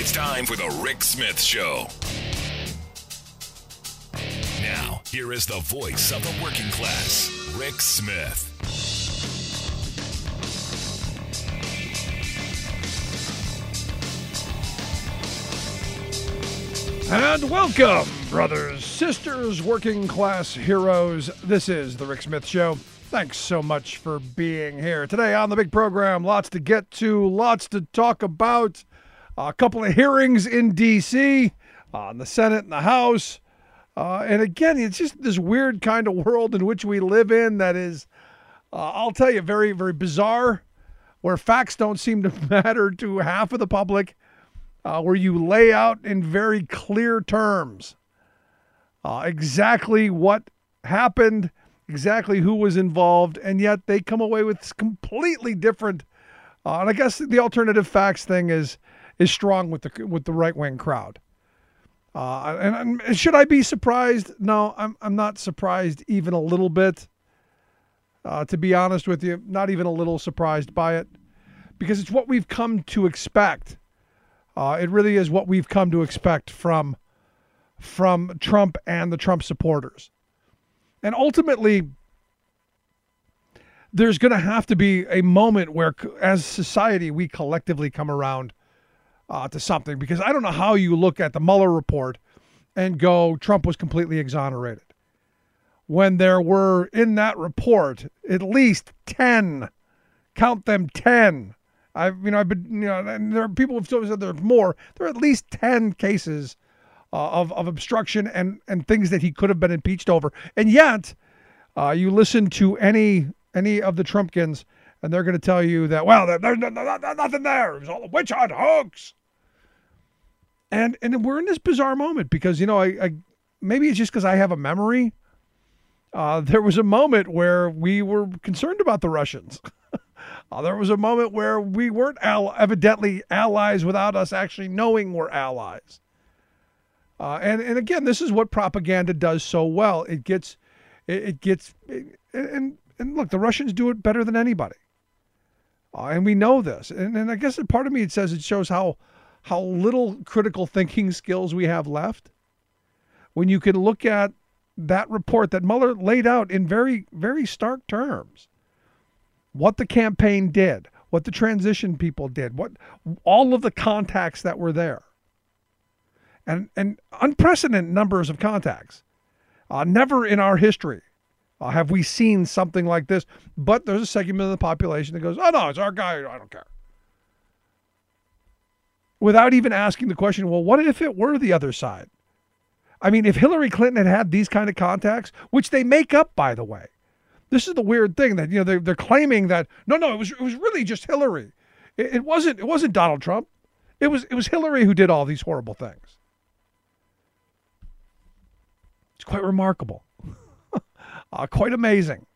It's time for the Rick Smith Show. Now, here is the voice of the working class, Rick Smith. And welcome, brothers, sisters, working class heroes. This is The Rick Smith Show. Thanks so much for being here. Today on the big program, lots to get to, lots to talk about. A couple of hearings in D.C., on the Senate and the House. Uh, and again, it's just this weird kind of world in which we live in that is, uh, I'll tell you, very, very bizarre, where facts don't seem to matter to half of the public uh, where you lay out in very clear terms uh, exactly what happened, exactly who was involved, and yet they come away with completely different. Uh, and I guess the alternative facts thing is is strong with the with the right wing crowd. Uh, and, and, should I be surprised? No, I'm I'm not surprised even a little bit. Uh, to be honest with you, not even a little surprised by it, because it's what we've come to expect uh, it really is what we've come to expect from from Trump and the Trump supporters. And ultimately, there's going to have to be a moment where, as society, we collectively come around uh, to something. Because I don't know how you look at the Mueller report and go, Trump was completely exonerated. When there were in that report at least 10, count them 10 I've you know I've been you know and there are people who've said there are more. There are at least ten cases uh, of of obstruction and and things that he could have been impeached over, and yet uh, you listen to any any of the Trumpkins, and they're going to tell you that well there's nothing there. It was all a witch hunt hoax. And and we're in this bizarre moment because you know I, I maybe it's just because I have a memory. Uh, there was a moment where we were concerned about the Russians. Uh, there was a moment where we weren't al- evidently allies without us actually knowing we're allies. Uh, and and again, this is what propaganda does so well. It gets, it, it gets, it, and and look, the Russians do it better than anybody, uh, and we know this. And and I guess part of me it says it shows how how little critical thinking skills we have left. When you can look at that report that Mueller laid out in very very stark terms what the campaign did, what the transition people did, what all of the contacts that were there. And and unprecedented numbers of contacts. Uh, never in our history uh, have we seen something like this. But there's a segment of the population that goes, "Oh no, it's our guy. I don't care." Without even asking the question, well, what if it were the other side? I mean, if Hillary Clinton had had these kind of contacts, which they make up, by the way, this is the weird thing that you know they're, they're claiming that no, no, it was it was really just Hillary. It, it wasn't it wasn't Donald Trump. It was it was Hillary who did all these horrible things. It's quite remarkable, uh, quite amazing.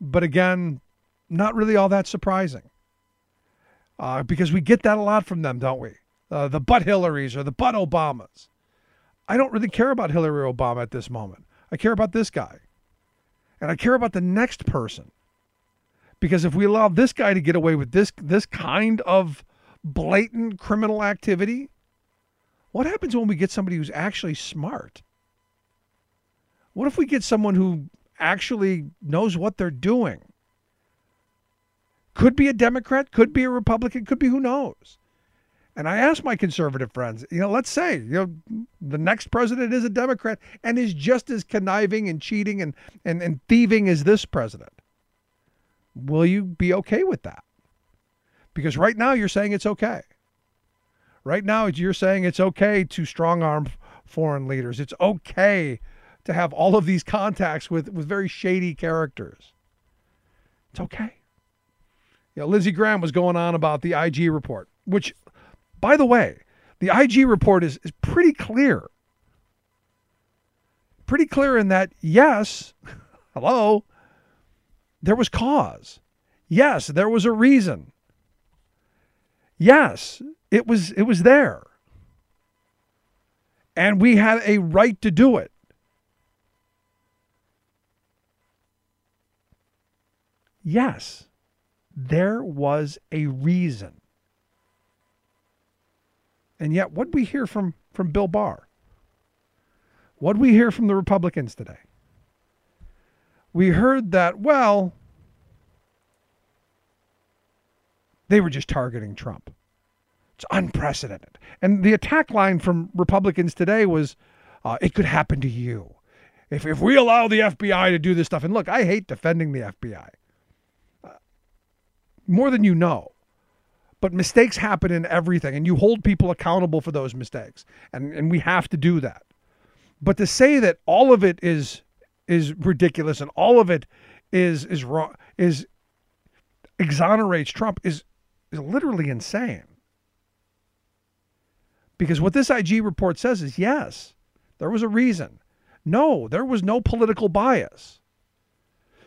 But again, not really all that surprising. Uh, because we get that a lot from them, don't we? Uh, the butt Hillarys or the butt Obamas. I don't really care about Hillary Obama at this moment. I care about this guy. And I care about the next person. Because if we allow this guy to get away with this this kind of blatant criminal activity, what happens when we get somebody who's actually smart? What if we get someone who actually knows what they're doing? Could be a Democrat, could be a Republican, could be who knows. And I asked my conservative friends, you know, let's say, you know, the next president is a Democrat and is just as conniving and cheating and, and, and thieving as this president. Will you be okay with that? Because right now you're saying it's okay. Right now you're saying it's okay to strong arm foreign leaders. It's okay to have all of these contacts with, with very shady characters. It's okay. You know, Lindsey Graham was going on about the IG report, which by the way, the IG report is, is pretty clear. Pretty clear in that, yes, hello, there was cause. Yes, there was a reason. Yes, it was it was there. And we had a right to do it. Yes, there was a reason. And yet, what we hear from from Bill Barr? What we hear from the Republicans today? We heard that well, they were just targeting Trump. It's unprecedented. And the attack line from Republicans today was, uh, "It could happen to you." If, if we allow the FBI to do this stuff, and look, I hate defending the FBI more than you know, but mistakes happen in everything, and you hold people accountable for those mistakes, and, and we have to do that. But to say that all of it is is ridiculous and all of it is is wrong is exonerates Trump is is literally insane. Because what this IG report says is yes, there was a reason. No, there was no political bias.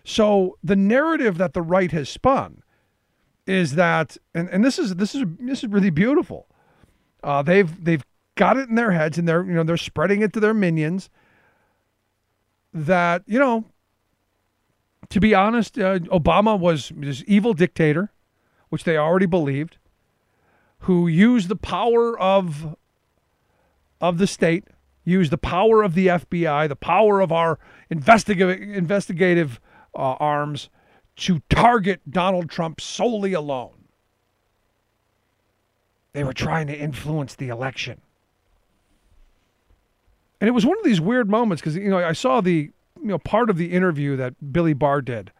So the narrative that the right has spun is that, and, and this is this is this is really beautiful. Uh, they've they've got it in their heads, and they're you know they're spreading it to their minions. That you know, to be honest, uh, Obama was this evil dictator, which they already believed, who used the power of of the state used the power of the FBI, the power of our investigative investigative uh, arms to target Donald Trump solely alone. They were trying to influence the election. And it was one of these weird moments because you know I saw the you know part of the interview that Billy Barr did.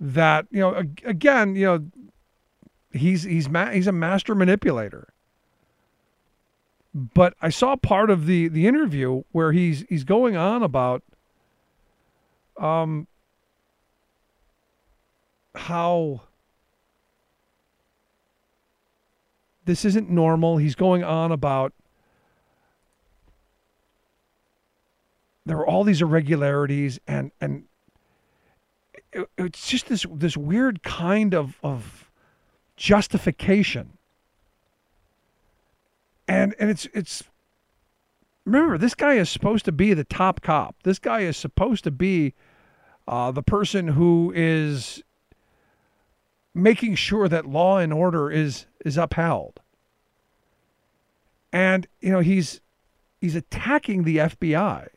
That you know again you know he's he's ma- he's a master manipulator but I saw part of the the interview where he's he's going on about um how this isn't normal. He's going on about there are all these irregularities and and it, it's just this this weird kind of of justification and and it's it's remember this guy is supposed to be the top cop. This guy is supposed to be uh, the person who is making sure that law and order is is upheld. And you know he's he's attacking the FBI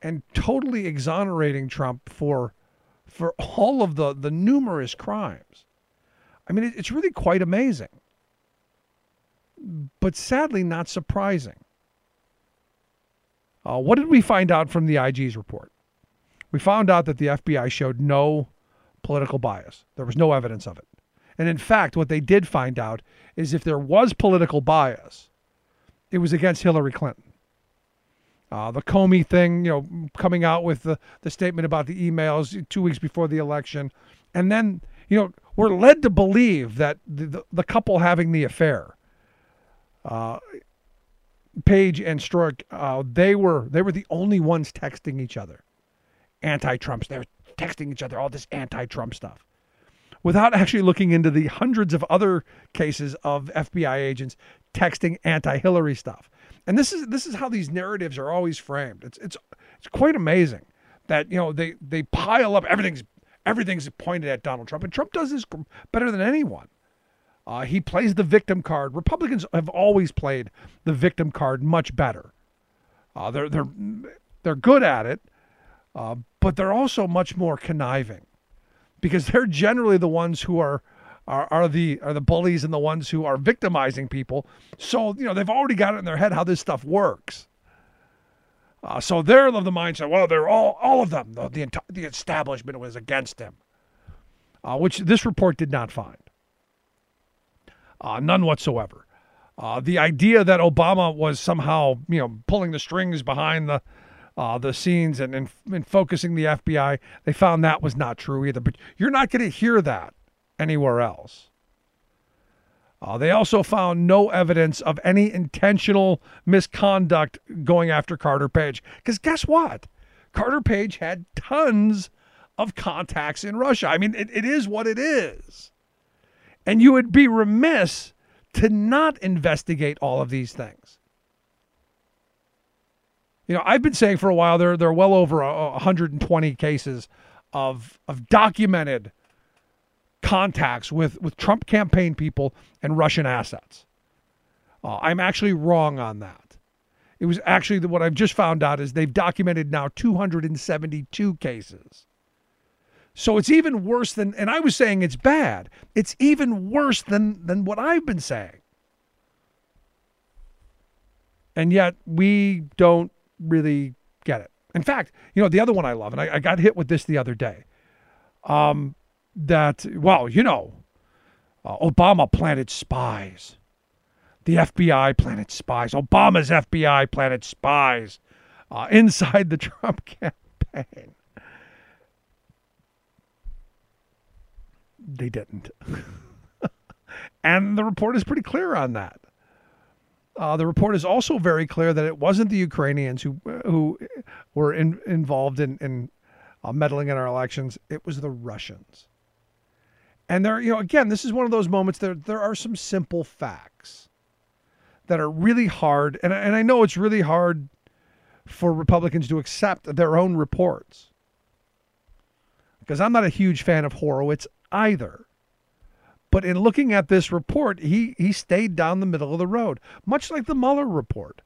and totally exonerating Trump for for all of the the numerous crimes. I mean, it, it's really quite amazing but sadly not surprising. Uh, what did we find out from the IG's report? We found out that the FBI showed no political bias. There was no evidence of it. And in fact, what they did find out is if there was political bias, it was against Hillary Clinton. Uh, the Comey thing, you know, coming out with the, the statement about the emails two weeks before the election. And then, you know, we're led to believe that the, the, the couple having the affair uh, Page and Strzok, uh, they were they were the only ones texting each other, anti-Trumps. They were texting each other all this anti-Trump stuff, without actually looking into the hundreds of other cases of FBI agents texting anti-Hillary stuff. And this is this is how these narratives are always framed. It's it's it's quite amazing that you know they they pile up everything's everything's pointed at Donald Trump, and Trump does this better than anyone. Uh, he plays the victim card. Republicans have always played the victim card much better. Uh, they're they're they're good at it, uh, but they're also much more conniving because they're generally the ones who are, are are the are the bullies and the ones who are victimizing people. So you know they've already got it in their head how this stuff works. Uh, so they're of the mindset. Well, they're all all of them. The the, the establishment was against him, uh, which this report did not find. Uh, none whatsoever. Uh, the idea that Obama was somehow, you know, pulling the strings behind the uh, the scenes and, and, and focusing the FBI, they found that was not true either. But you're not going to hear that anywhere else. Uh, they also found no evidence of any intentional misconduct going after Carter Page. Because guess what? Carter Page had tons of contacts in Russia. I mean, it, it is what it is. And you would be remiss to not investigate all of these things. You know, I've been saying for a while there there are well over 120 cases of of documented contacts with with Trump campaign people and Russian assets. Uh, I'm actually wrong on that. It was actually the, what I've just found out is they've documented now 272 cases. So it's even worse than, and I was saying it's bad. It's even worse than than what I've been saying. And yet we don't really get it. In fact, you know, the other one I love, and I, I got hit with this the other day. Um, that well, you know, uh, Obama planted spies. The FBI planted spies. Obama's FBI planted spies uh, inside the Trump campaign. They didn't. and the report is pretty clear on that. Uh, the report is also very clear that it wasn't the Ukrainians who who were in, involved in, in uh, meddling in our elections. It was the Russians. And there, you know, again, this is one of those moments that there are some simple facts that are really hard, and and I know it's really hard for Republicans to accept their own reports because I'm not a huge fan of Horowitz either. But in looking at this report, he he stayed down the middle of the road, much like the Mueller report.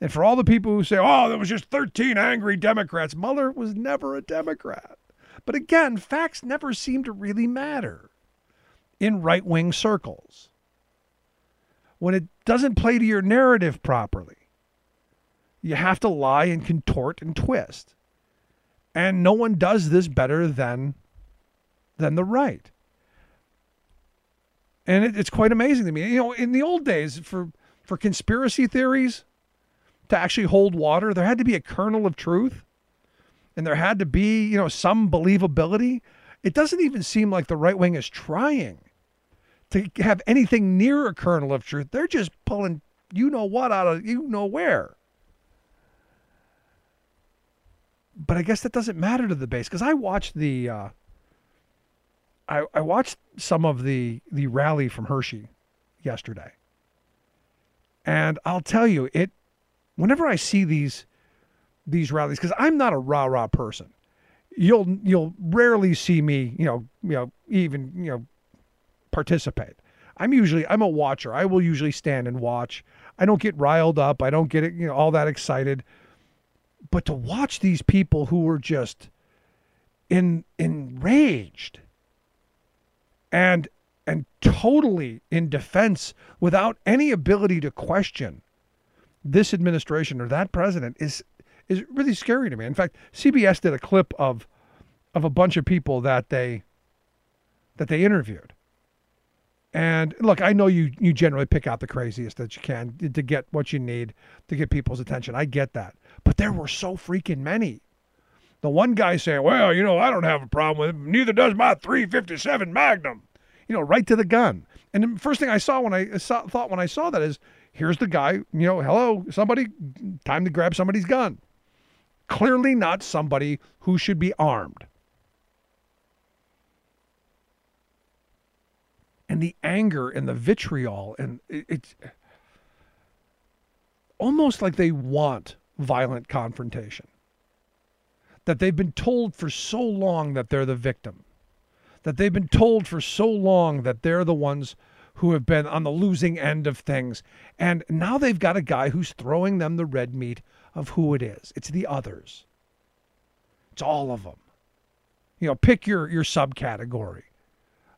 And for all the people who say, "Oh, there was just 13 angry Democrats," Mueller was never a Democrat. But again, facts never seem to really matter in right wing circles. When it doesn't play to your narrative properly, you have to lie and contort and twist. And no one does this better than, than the right. And it, it's quite amazing to me. You know, in the old days, for, for conspiracy theories to actually hold water, there had to be a kernel of truth and there had to be, you know, some believability. It doesn't even seem like the right wing is trying to have anything near a kernel of truth. They're just pulling you know what out of you know where. But I guess that doesn't matter to the base because I watched the uh, I, I watched some of the the rally from Hershey yesterday. And I'll tell you, it whenever I see these these rallies because I'm not a rah rah person. You'll you'll rarely see me, you know, you know, even you know, participate. I'm usually I'm a watcher. I will usually stand and watch. I don't get riled up. I don't get you know, all that excited. But to watch these people who were just in enraged and and totally in defense without any ability to question this administration or that president is is really scary to me. In fact, CBS did a clip of of a bunch of people that they that they interviewed. And look, I know you you generally pick out the craziest that you can to get what you need to get people's attention. I get that. But there were so freaking many. The one guy saying, "Well, you know, I don't have a problem with it. Neither does my 357 Magnum." You know, right to the gun. And the first thing I saw when I uh, saw, thought when I saw that is, here's the guy. You know, hello, somebody, time to grab somebody's gun clearly not somebody who should be armed. And the anger and the vitriol, and it's almost like they want violent confrontation. That they've been told for so long that they're the victim. That they've been told for so long that they're the ones who have been on the losing end of things. And now they've got a guy who's throwing them the red meat of who it is. It's the others. It's all of them. You know, pick your your subcategory.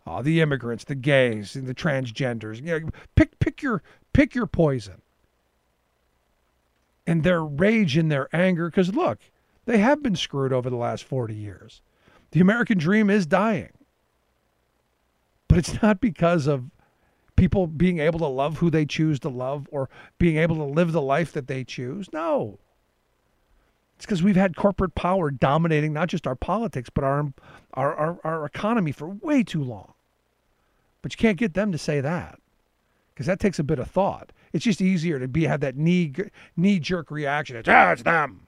Uh, the immigrants, the gays, the transgenders. You know, pick pick your pick your poison. And their rage and their anger, because look, they have been screwed over the last 40 years. The American dream is dying. But it's not because of people being able to love who they choose to love or being able to live the life that they choose. No. It's because we've had corporate power dominating not just our politics, but our, our, our, our economy for way too long. But you can't get them to say that because that takes a bit of thought. It's just easier to be have that knee knee jerk reaction. It's, ah, it's them.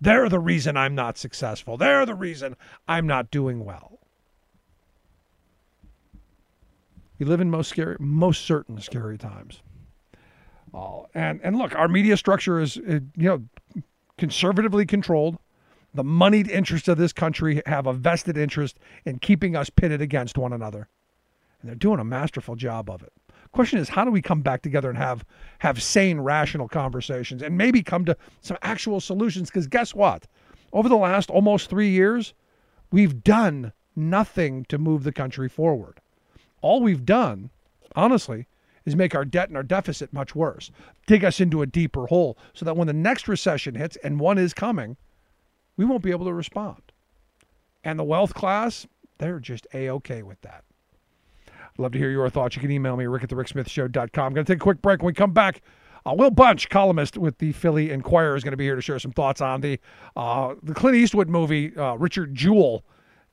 They're the reason I'm not successful. They're the reason I'm not doing well. We live in most scary, most certain scary times. Uh, and and look, our media structure is, you know, conservatively controlled. The moneyed interests of this country have a vested interest in keeping us pitted against one another. And they're doing a masterful job of it. question is, how do we come back together and have have sane, rational conversations and maybe come to some actual solutions? Because guess what? Over the last almost three years, we've done nothing to move the country forward. All we've done, honestly, is make our debt and our deficit much worse, dig us into a deeper hole so that when the next recession hits, and one is coming, we won't be able to respond. And the wealth class, they're just A OK with that. I'd love to hear your thoughts. You can email me, rick at the ricksmithshow.com. I'm going to take a quick break. When we come back, uh, Will Bunch, columnist with the Philly Inquirer, is going to be here to share some thoughts on the uh, the Clint Eastwood movie, uh, Richard Jewell,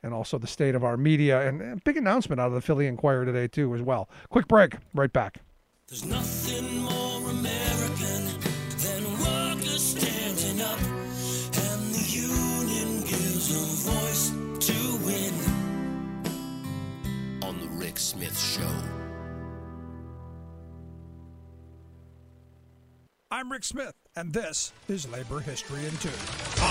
and also the state of our media. And a big announcement out of the Philly Inquirer today, too, as well. Quick break. Right back. There's nothing more American than workers standing up, and the union gives a voice to win. On the Rick Smith Show. I'm Rick Smith, and this is Labor History in Two.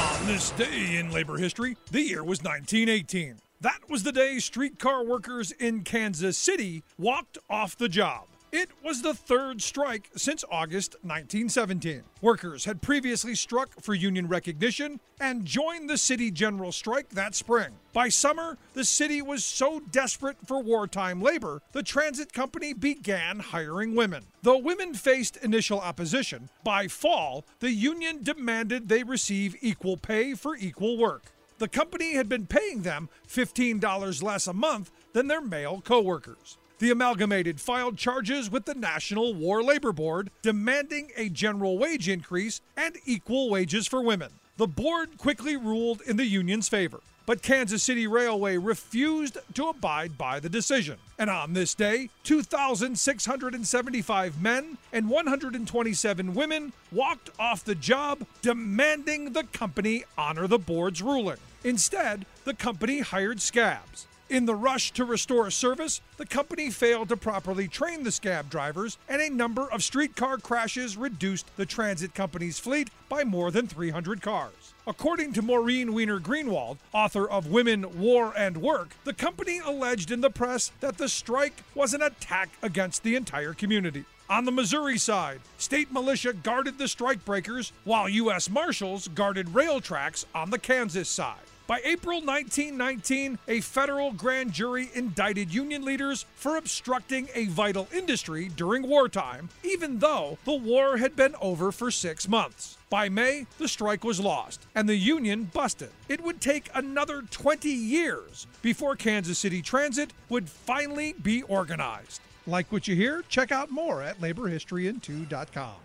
On this day in labor history, the year was 1918. That was the day streetcar workers in Kansas City walked off the job. It was the third strike since August 1917. Workers had previously struck for union recognition and joined the city general strike that spring. By summer, the city was so desperate for wartime labor, the transit company began hiring women. Though women faced initial opposition, by fall, the union demanded they receive equal pay for equal work. The company had been paying them $15 less a month than their male coworkers. The Amalgamated filed charges with the National War Labor Board demanding a general wage increase and equal wages for women. The board quickly ruled in the union's favor, but Kansas City Railway refused to abide by the decision. And on this day, 2,675 men and 127 women walked off the job demanding the company honor the board's ruling. Instead, the company hired scabs. In the rush to restore service, the company failed to properly train the scab drivers, and a number of streetcar crashes reduced the transit company's fleet by more than 300 cars. According to Maurine Weiner Greenwald, author of Women, War, and Work, the company alleged in the press that the strike was an attack against the entire community. On the Missouri side, state militia guarded the strikebreakers, while U.S. Marshals guarded rail tracks on the Kansas side. By April 1919, a federal grand jury indicted union leaders for obstructing a vital industry during wartime, even though the war had been over for six months. By May, the strike was lost and the union busted. It would take another 20 years before Kansas City Transit would finally be organized. Like what you hear? Check out more at laborhistoryin2.com.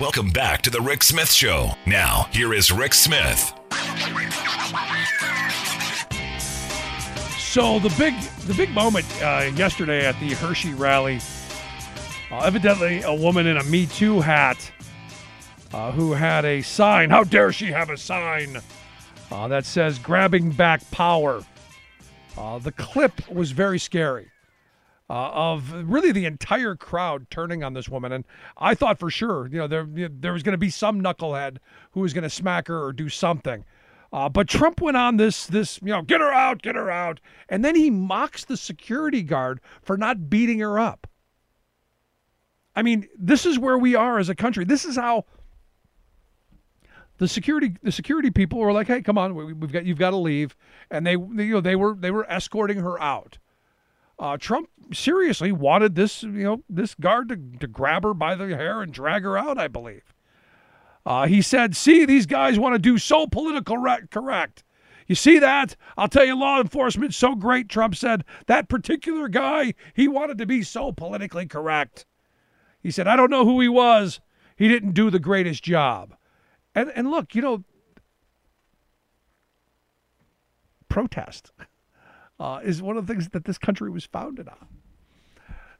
Welcome back to the Rick Smith Show. Now, here is Rick Smith. So the big the big moment uh, yesterday at the Hershey rally, uh, evidently a woman in a Me Too hat uh, who had a sign. How dare she have a sign uh, that says "Grabbing Back Power." Uh, the clip was very scary. Uh, of really the entire crowd turning on this woman, and I thought for sure, you know, there there was going to be some knucklehead who was going to smack her or do something. Uh, but Trump went on this this you know get her out, get her out, and then he mocks the security guard for not beating her up. I mean, this is where we are as a country. This is how the security the security people were like, "Hey, come on, we, have got you've got to leave," and they you know they were they were escorting her out. Uh, Trump seriously wanted this, you know, this guard to, to grab her by the hair and drag her out, I believe. Uh, he said, see, these guys want to do so political correct. You see that? I'll tell you, law enforcement's so great, Trump said. That particular guy, he wanted to be so politically correct. He said, I don't know who he was. He didn't do the greatest job. And, and look, you know, protest uh, is one of the things that this country was founded on.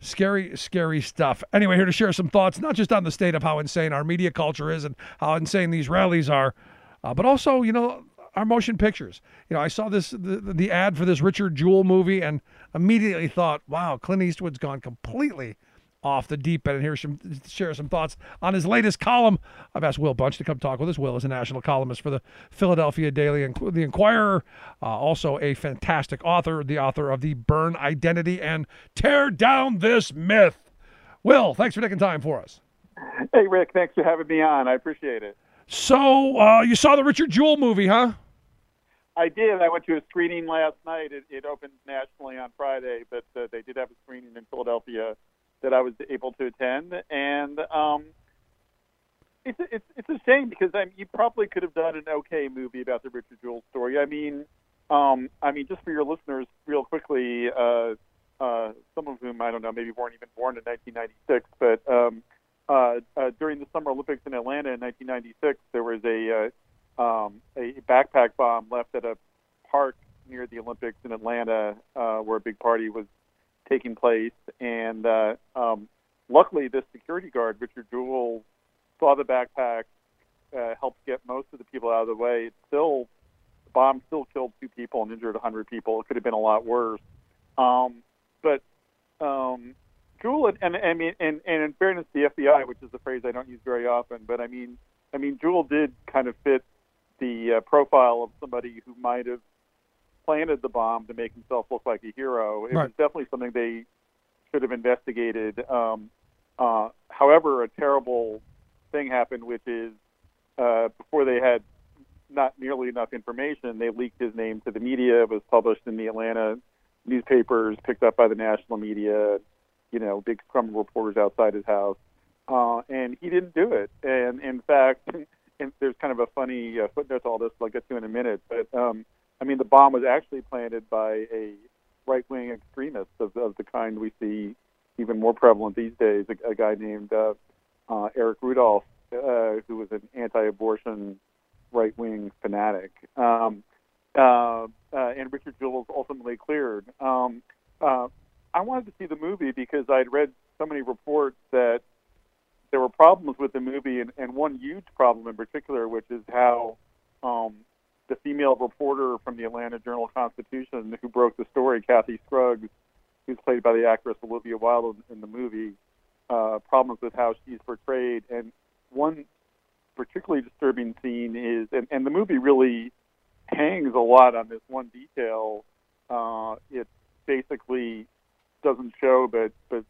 Scary, scary stuff. Anyway, here to share some thoughts, not just on the state of how insane our media culture is and how insane these rallies are, uh, but also, you know, our motion pictures. You know, I saw this the, the ad for this Richard Jewell movie and immediately thought, wow, Clint Eastwood's gone completely off the deep end and here some share some thoughts on his latest column. I've asked Will Bunch to come talk with us. Will is a national columnist for the Philadelphia Daily and the Inquirer, uh, also a fantastic author, the author of the Burn Identity and Tear Down This Myth. Will, thanks for taking time for us. Hey, Rick, thanks for having me on. I appreciate it. So uh, you saw the Richard Jewell movie, huh? I did. I went to a screening last night. It, it opened nationally on Friday, but uh, they did have a screening in Philadelphia that I was able to attend, and um, it's it's it's a shame because I mean, you probably could have done an okay movie about the Richard Jewell story. I mean, um, I mean, just for your listeners, real quickly, uh, uh, some of whom I don't know, maybe weren't even born in 1996, but um, uh, uh, during the Summer Olympics in Atlanta in 1996, there was a uh, um, a backpack bomb left at a park near the Olympics in Atlanta, uh, where a big party was taking place. And uh, um, luckily, this security guard, Richard Jewell, saw the backpack, uh, helped get most of the people out of the way. It still, the bomb still killed two people and injured 100 people. It could have been a lot worse. Um, but um, Jewell, and, and I mean, and, and in fairness, the FBI, which is a phrase I don't use very often, but I mean, I mean, Jewell did kind of fit the uh, profile of somebody who might have planted the bomb to make himself look like a hero. It Right. was definitely something they should have investigated. Um, uh, however, a terrible thing happened, which is uh, before they had not nearly enough information, they leaked his name to the media. It was published in the Atlanta newspapers, picked up by the national media. You know, big scrum reporters outside his house, uh, and he didn't do it. And in fact, and there's kind of a funny uh, footnote to all this. I'll get to in a minute. But um, I mean, the bomb was actually planted by a right-wing extremist of, of the kind we see even more prevalent these days. A, a guy named uh, uh, Eric Rudolph, uh, who was an anti-abortion right-wing fanatic. Um, uh, uh, and Richard Jewell was ultimately cleared. Um, uh, I wanted to see the movie because I'd read so many reports that there were problems with the movie, and, and one huge problem in particular, which is how um, the female reporter from the Atlanta Journal Constitution who broke the story, Kathy Scruggs, who's played by the actress Olivia Wilde in, the movie, uh, problems with how she's portrayed. And one particularly disturbing scene is, and, and the movie really hangs a lot on this one detail. Uh, it basically doesn't show, but but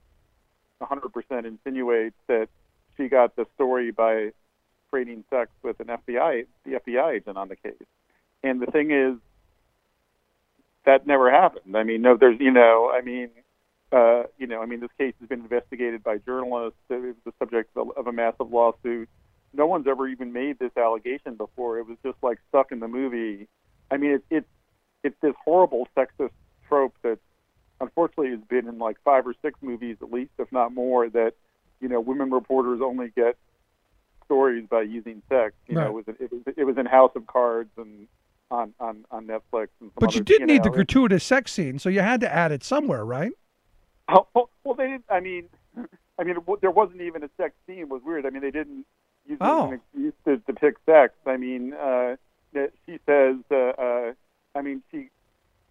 100% insinuates that she got the story by trading sex with an FBI the FBI agent on the case. And the thing is, that never happened. I mean, no, there's you know, I mean, uh, you know, I mean, this case has been investigated by journalists. It was the subject of, a massive lawsuit. No one's ever even made this allegation before. It was just like stuck in the movie. I mean, it, it's it's this horrible sexist trope that unfortunately has been in like five or six movies at least, if not more. That you know, women reporters only get stories by using sex. You know, it was it was it was in House of Cards and on on on Netflix. And But you other- did need the gratuitous sex scene, so you had to add it somewhere, right? Oh, well, they didn't. I mean, I mean, there wasn't even a sex scene. It was weird. I mean, they didn't use it Oh. an excuse to depict sex. I mean, uh, she says. Uh, uh, I mean, she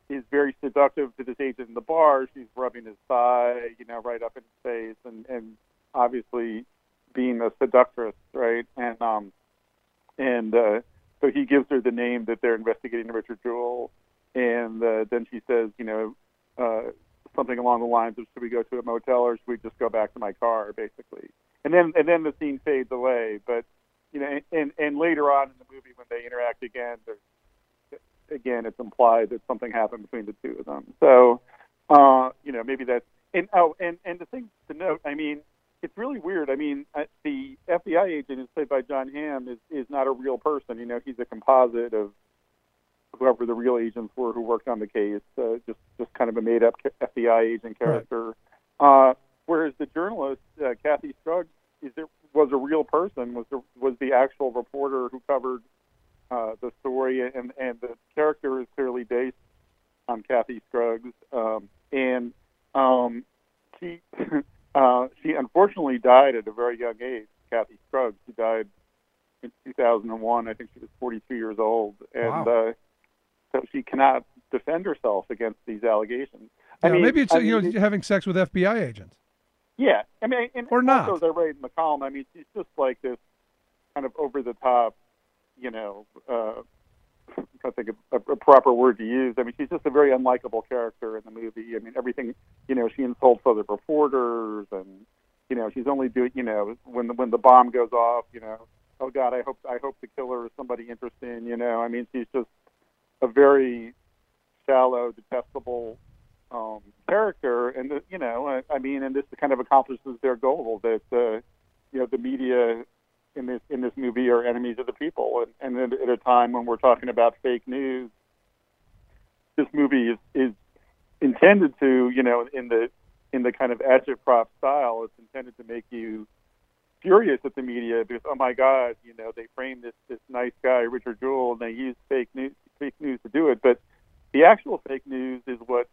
is very seductive to this agent in the bar. She's rubbing his thigh, you know, right up in his face, and and obviously being a seductress, right? And um, and uh, so he gives her the name that they're investigating Richard Jewell, and uh, then she says, you know. Uh, something along the lines of should we go to a motel or should we just go back to my car basically and then and then the scene fades away but you know and and later on in the movie when they interact again again it's implied that something happened between the two of them so uh you know maybe that's and oh and and the thing to note i mean it's really weird. I mean uh, the fbi agent is played by Jon Hamm is is not a real person. You know he's a composite of whoever the real agents were who worked on the case, uh, just just kind of a made up FBI agent character. Uh, whereas the journalist uh, Kathy Scruggs is there, was a real person, was the, was the actual reporter who covered uh, the story, and and the character is clearly based on Kathy Scruggs, um, and um, she uh, she unfortunately died at a very young age. Kathy Scruggs, she died in 2001. I think she was 42 years old, and Wow. uh, so she cannot defend herself against these allegations. I Yeah, mean, maybe it's I you mean, know having sex with FBI agents. Yeah, I mean, and Or not. As I write in the column, I mean, she's just like this kind of over the top, you know. Uh, I'm trying to think of a, a proper word to use. I mean, she's just a very unlikable character in the movie. I mean, everything, you know, she insults other reporters, and you know, she's only doing, you know, when the when the bomb goes off, you know, oh God, I hope I hope the killer is somebody interesting. You know, I mean, she's just a very shallow, detestable um, character, and the, you know, I, I mean, and this kind of accomplishes their goal that uh, you know the media in this in this movie are enemies of the people, and, and at, a time when we're talking about fake news, this movie is is intended to, you know, in the in the kind of agitprop style, it's intended to make you furious at the media because oh my god, you know, they framed this this nice guy Richard Jewell and they used fake news fake news to do it, but the actual fake news is what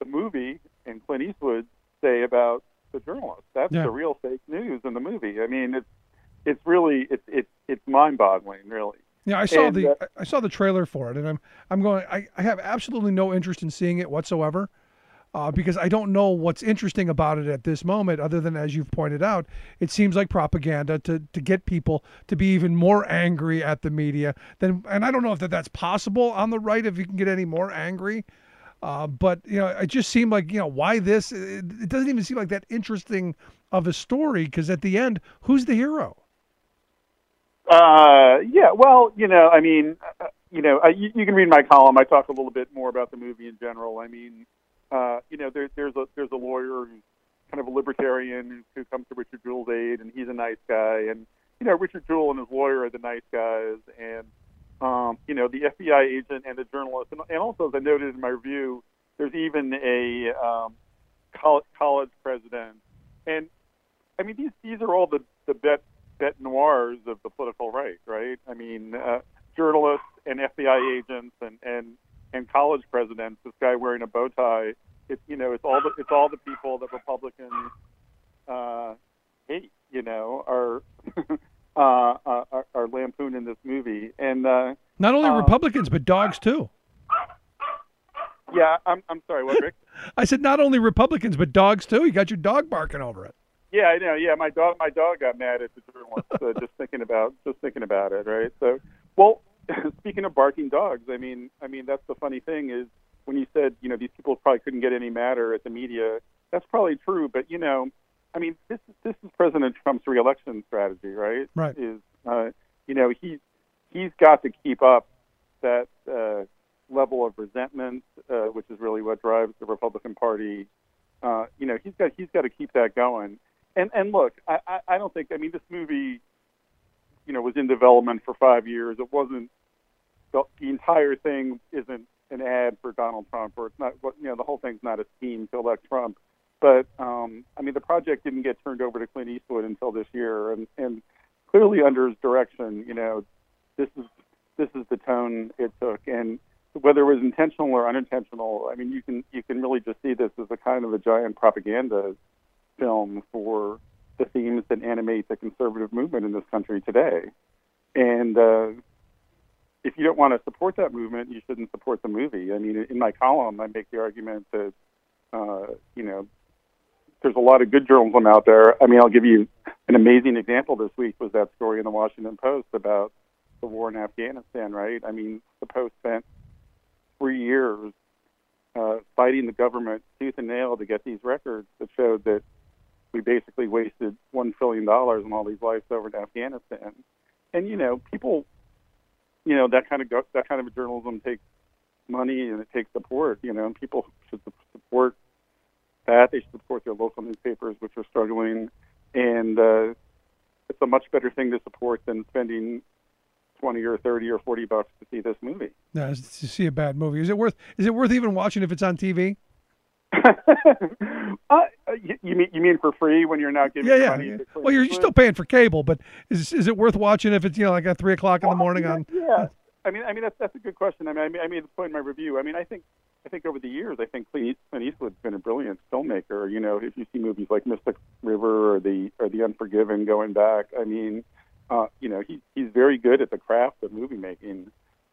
the movie and Clint Eastwood say about the journalist. That's Yeah. the real fake news in the movie. I mean, it's it's really it's it's it's mind-boggling, really. Yeah, I saw And, the uh, I saw the trailer for it, and I'm I'm going. I, I have absolutely no interest in seeing it whatsoever, uh, because I don't know what's interesting about it at this moment, other than as you've pointed out, it seems like propaganda to to get people to be even more angry at the media than. And I don't know if that that's possible on the right if you can get any more angry. Uh, but you know, it just seemed like you know why this. It, it doesn't even seem like that interesting of a story because at the end, who's the hero? Uh, yeah, well, you know, I mean, uh, you know, I, you, can read my column. I talk a little bit more about the movie in general. I mean, uh, you know, there, there's a there's a lawyer who's kind of a libertarian who comes to Richard Jewell's aid, and he's a nice guy. And you know, Richard Jewell and his lawyer are the nice guys, and um, you know, the FBI agent and the journalist, and, and also as I noted in my review, there's even a um, college, college president, and I mean, these these are all the the bet bet noirs of the political right, right? I mean, uh, journalists and FBI agents and and and college presidents. This guy wearing a bow tie. It's you know, it's all the it's all the people that Republicans uh, hate. You know, are uh, uh, are, are lampooned in this movie, and uh, Not only Um, Republicans but dogs too. yeah, I'm I'm sorry, what Rick? I said not only Republicans but dogs too. You got your dog barking over it. Yeah, I know. Yeah, my dog, my dog got mad at the journalist uh, just thinking about just thinking about it. Right. So, well, speaking of barking dogs, I mean, I mean that's the funny thing is when you said you know these people probably couldn't get any madder at the media. That's probably true, but you know, I mean, this is this is President Trump's reelection strategy, right? Right. Is uh, you know he's he's got to keep up that uh, level of resentment, uh, which is really what drives the Republican Party. Uh, you know, he's got he's got to keep that going. And and look, I, I, I don't think I mean this movie, you know, was in development for five years. It wasn't the, the entire thing isn't an ad for Donald Trump, or it's not. what- You know, the whole thing's not a scheme to elect Trump. But um, I mean, the project didn't get turned over to Clint Eastwood until this year, and and clearly under his direction, you know, this is this is the tone it took, and whether it was intentional or unintentional, I mean, you can you can really just see this as a kind of a giant propaganda film for the themes that animate the conservative movement in this country today. And uh, if you don't want to support that movement, you shouldn't support the movie. I mean, in my column, I make the argument that uh, you know there's a lot of good journalism out there. I mean, I'll give you an amazing example this week was that story in the Washington Post about the war in Afghanistan, right? I mean, the Post spent three years uh, fighting the government tooth and nail to get these records that showed that we basically wasted one trillion dollars on all these lives over in Afghanistan. And you know, people, you know, that kind of go, that kind of journalism takes money and it takes support. You know, and people should support that. They should support their local newspapers, which are struggling, and uh, it's a much better thing to support than spending twenty or thirty or forty bucks to see this movie. No, to see a bad movie. Is it worth? Is it worth even watching if it's on TV? uh, you, you mean you mean for free when you're not giving Yeah, yeah. money? yeah. Well, you're, you're still paying for cable, but is is it worth watching if it's you know like at three o'clock in the morning on? Yeah, I mean, I mean that's that's a good question. I mean, I made, I made the point in my review. I mean, I think I think over the years, I think Clint Eastwood's been a brilliant filmmaker. You know, if you see movies like Mystic River or the or The Unforgiven, going back, I mean, uh, you know, he he's very good at the craft of movie making.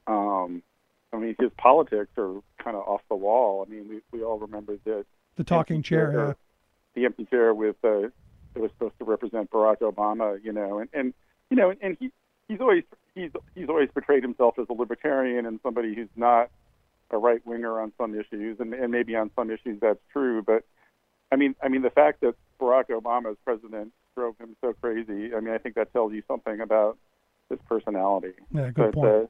Um, I mean, his politics are kind of off the wall. I mean, we we all remember that The talking chair. Yeah. the empty chair with uh, that was supposed to represent Barack Obama, you know, and and you know, and he he's always he's he's always portrayed himself as a libertarian and somebody who's not a right winger on some issues, and, and maybe on some issues that's true, but I mean, I mean the fact that Barack Obama as president drove him so crazy. I mean, I think that tells you something about his personality. Yeah, good but, point. Uh,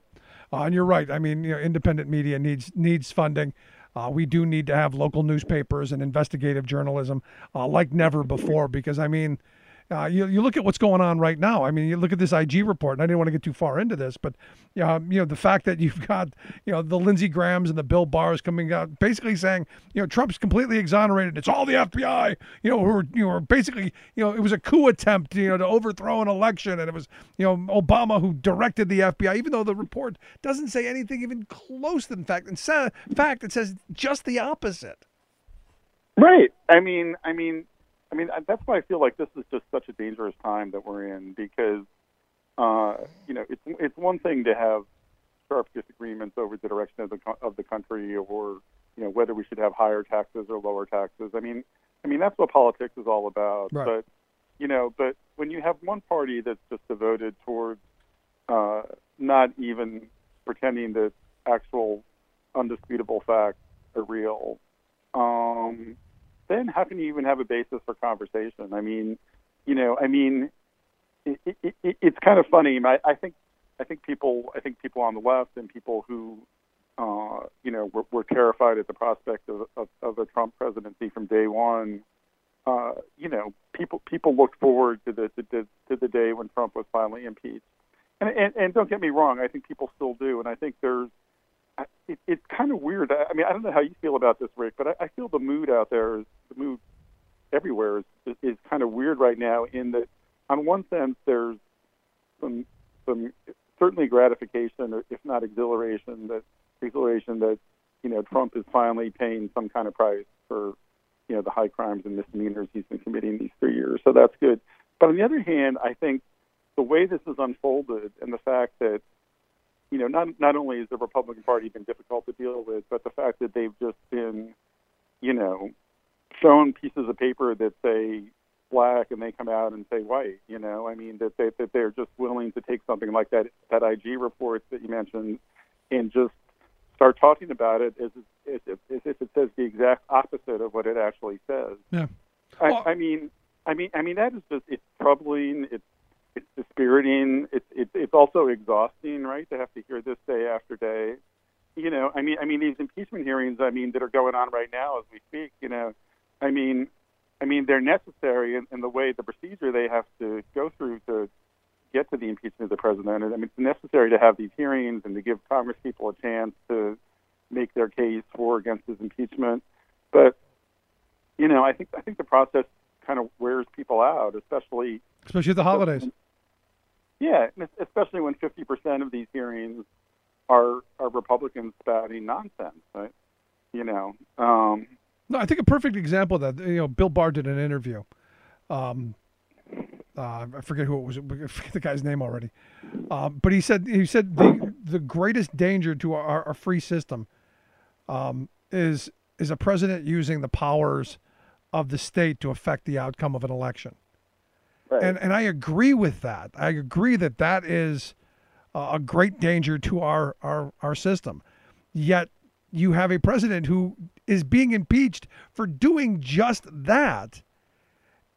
and you're right. I mean, you know, independent media needs needs funding. Uh, we do need to have local newspapers and investigative journalism uh, like never before because I mean, uh, you, you look at what's going on right now. I mean, you look at this IG report, and I didn't want to get too far into this, but um, you know, the fact that you've got you know the Lindsey Grahams and the Bill Barrs coming out, basically saying you know Trump's completely exonerated. It's all the FBI. You know, who are you know basically you know it was a coup attempt you know to overthrow an election, and it was you know Obama who directed the FBI, even though the report doesn't say anything even close to the fact. In fact, it says just the opposite. Right. I mean, I mean, I mean, that's why I feel like this is just such a dangerous time that we're in because, uh, you know, it's it's one thing to have sharp disagreements over the direction of the of the country or you know whether we should have higher taxes or lower taxes. I mean, I mean that's what politics is all about. Right. But you know, but when you have one party that's just devoted towards uh, not even pretending that actual undisputable facts are real, um, then how can you even have a basis for conversation? I mean, you know, I mean, it, it, it, it's kind of funny. I, I think, I think people, I think people on the left and people who, uh, you know, were, were terrified at the prospect of, of, of a Trump presidency from day one. Uh, you know, people people looked forward to the, to, to the day when Trump was finally impeached. And, and and don't get me wrong, I think people still do, and I think there's it, it's kind of weird. I, I mean, I don't know how you feel about this, Rick, but I, I feel the mood out there, is, the mood everywhere is, is, is kind of weird right now. In that, on one sense, there's some some certainly gratification, or if not exhilaration, that exhilaration that you know Trump is finally paying some kind of price for you know the high crimes and misdemeanors he's been committing these three years. So that's good. But on the other hand, I think the way this has unfolded and the fact that you know, not not only has the Republican Party been difficult to deal with, but the fact that they've just been, you know, shown pieces of paper that say black and they come out and say white. You know, I mean that they that they're just willing to take something like that that IG report that you mentioned and just start talking about it as as if, as if it says the exact opposite of what it actually says. Yeah. I, I mean, I mean, I mean that is just it's troubling. It's it's dispiriting. It's it's it's also exhausting, right? To have to hear this day after day. You know, I mean, I mean these impeachment hearings. I mean that are going on right now as we speak. You know, I mean, I mean they're necessary in, in the way the procedure they have to go through to get to the impeachment of the president. I mean, it's necessary to have these hearings and to give Congress people a chance to make their case for or against his impeachment. But you know, I think I think the process kind of wears people out, especially Especially at the holidays. Yeah, especially when 50% of these hearings are are Republicans spouting nonsense, right? You know, um, No, I think a perfect example of that, you know, Bill Barr did an interview. Um, uh, I forget who it was. I forget the guy's name already. Um, but he said he said the the greatest danger to our, our free system um, is is a president using the powers of the state to affect the outcome of an election. Right. And and I agree with that. I agree that that is a great danger to our our our system. Yet you have a president who is being impeached for doing just that.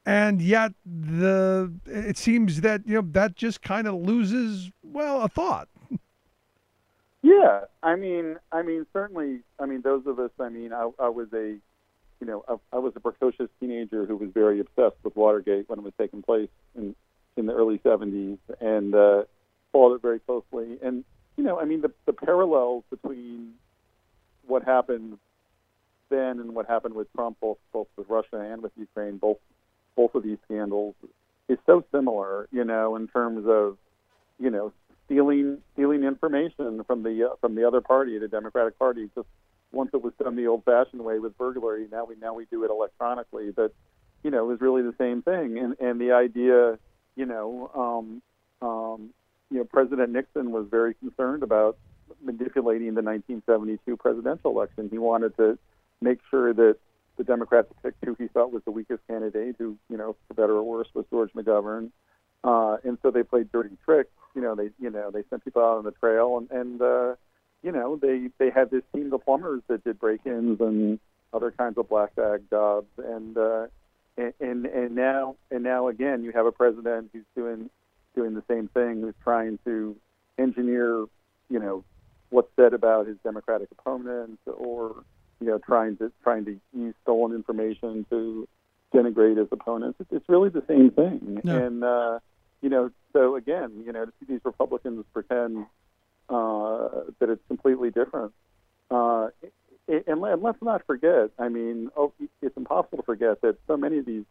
And yet the it seems that you know that just kind of loses well a thought. yeah, I mean, I mean, certainly, I mean, those of us. I mean, I, I was a, you know, I, I was a precocious teenager who was very obsessed with Watergate when it was taking place in in the early 70s, and uh, followed it very closely. And you know, I mean, the the parallels between what happened then and what happened with Trump, both both with Russia and with Ukraine, both both of these scandals, is so similar. You know, in terms of you know stealing stealing information from the uh, from the other party, the Democratic Party. Just once it was done the old-fashioned way with burglary, now we now we do it electronically. But you know, it was really the same thing. And and the idea, you know, um, um, you know, President Nixon was very concerned about manipulating the 1972 presidential election. He wanted to make sure that the Democrats picked who he thought was the weakest candidate, who you know, for better or worse, was George McGovern. Uh, and so they played dirty tricks. You know, they you know they sent people out on the trail, and and uh, you know they they had this team of plumbers that did break-ins and other kinds of black bag jobs, and uh, and, and and now and now again you have a president who's doing doing the same thing, who's trying to engineer, you know, what's said about his Democratic opponents, or you know, trying to trying to use stolen information to denigrate his opponents. It's, it's really the same thing, Yeah. and uh, you know, so again, you know, to see these Republicans pretend uh, that it's completely different. Uh, and, and let's not forget. I mean, oh, it's impossible to forget that so many of these,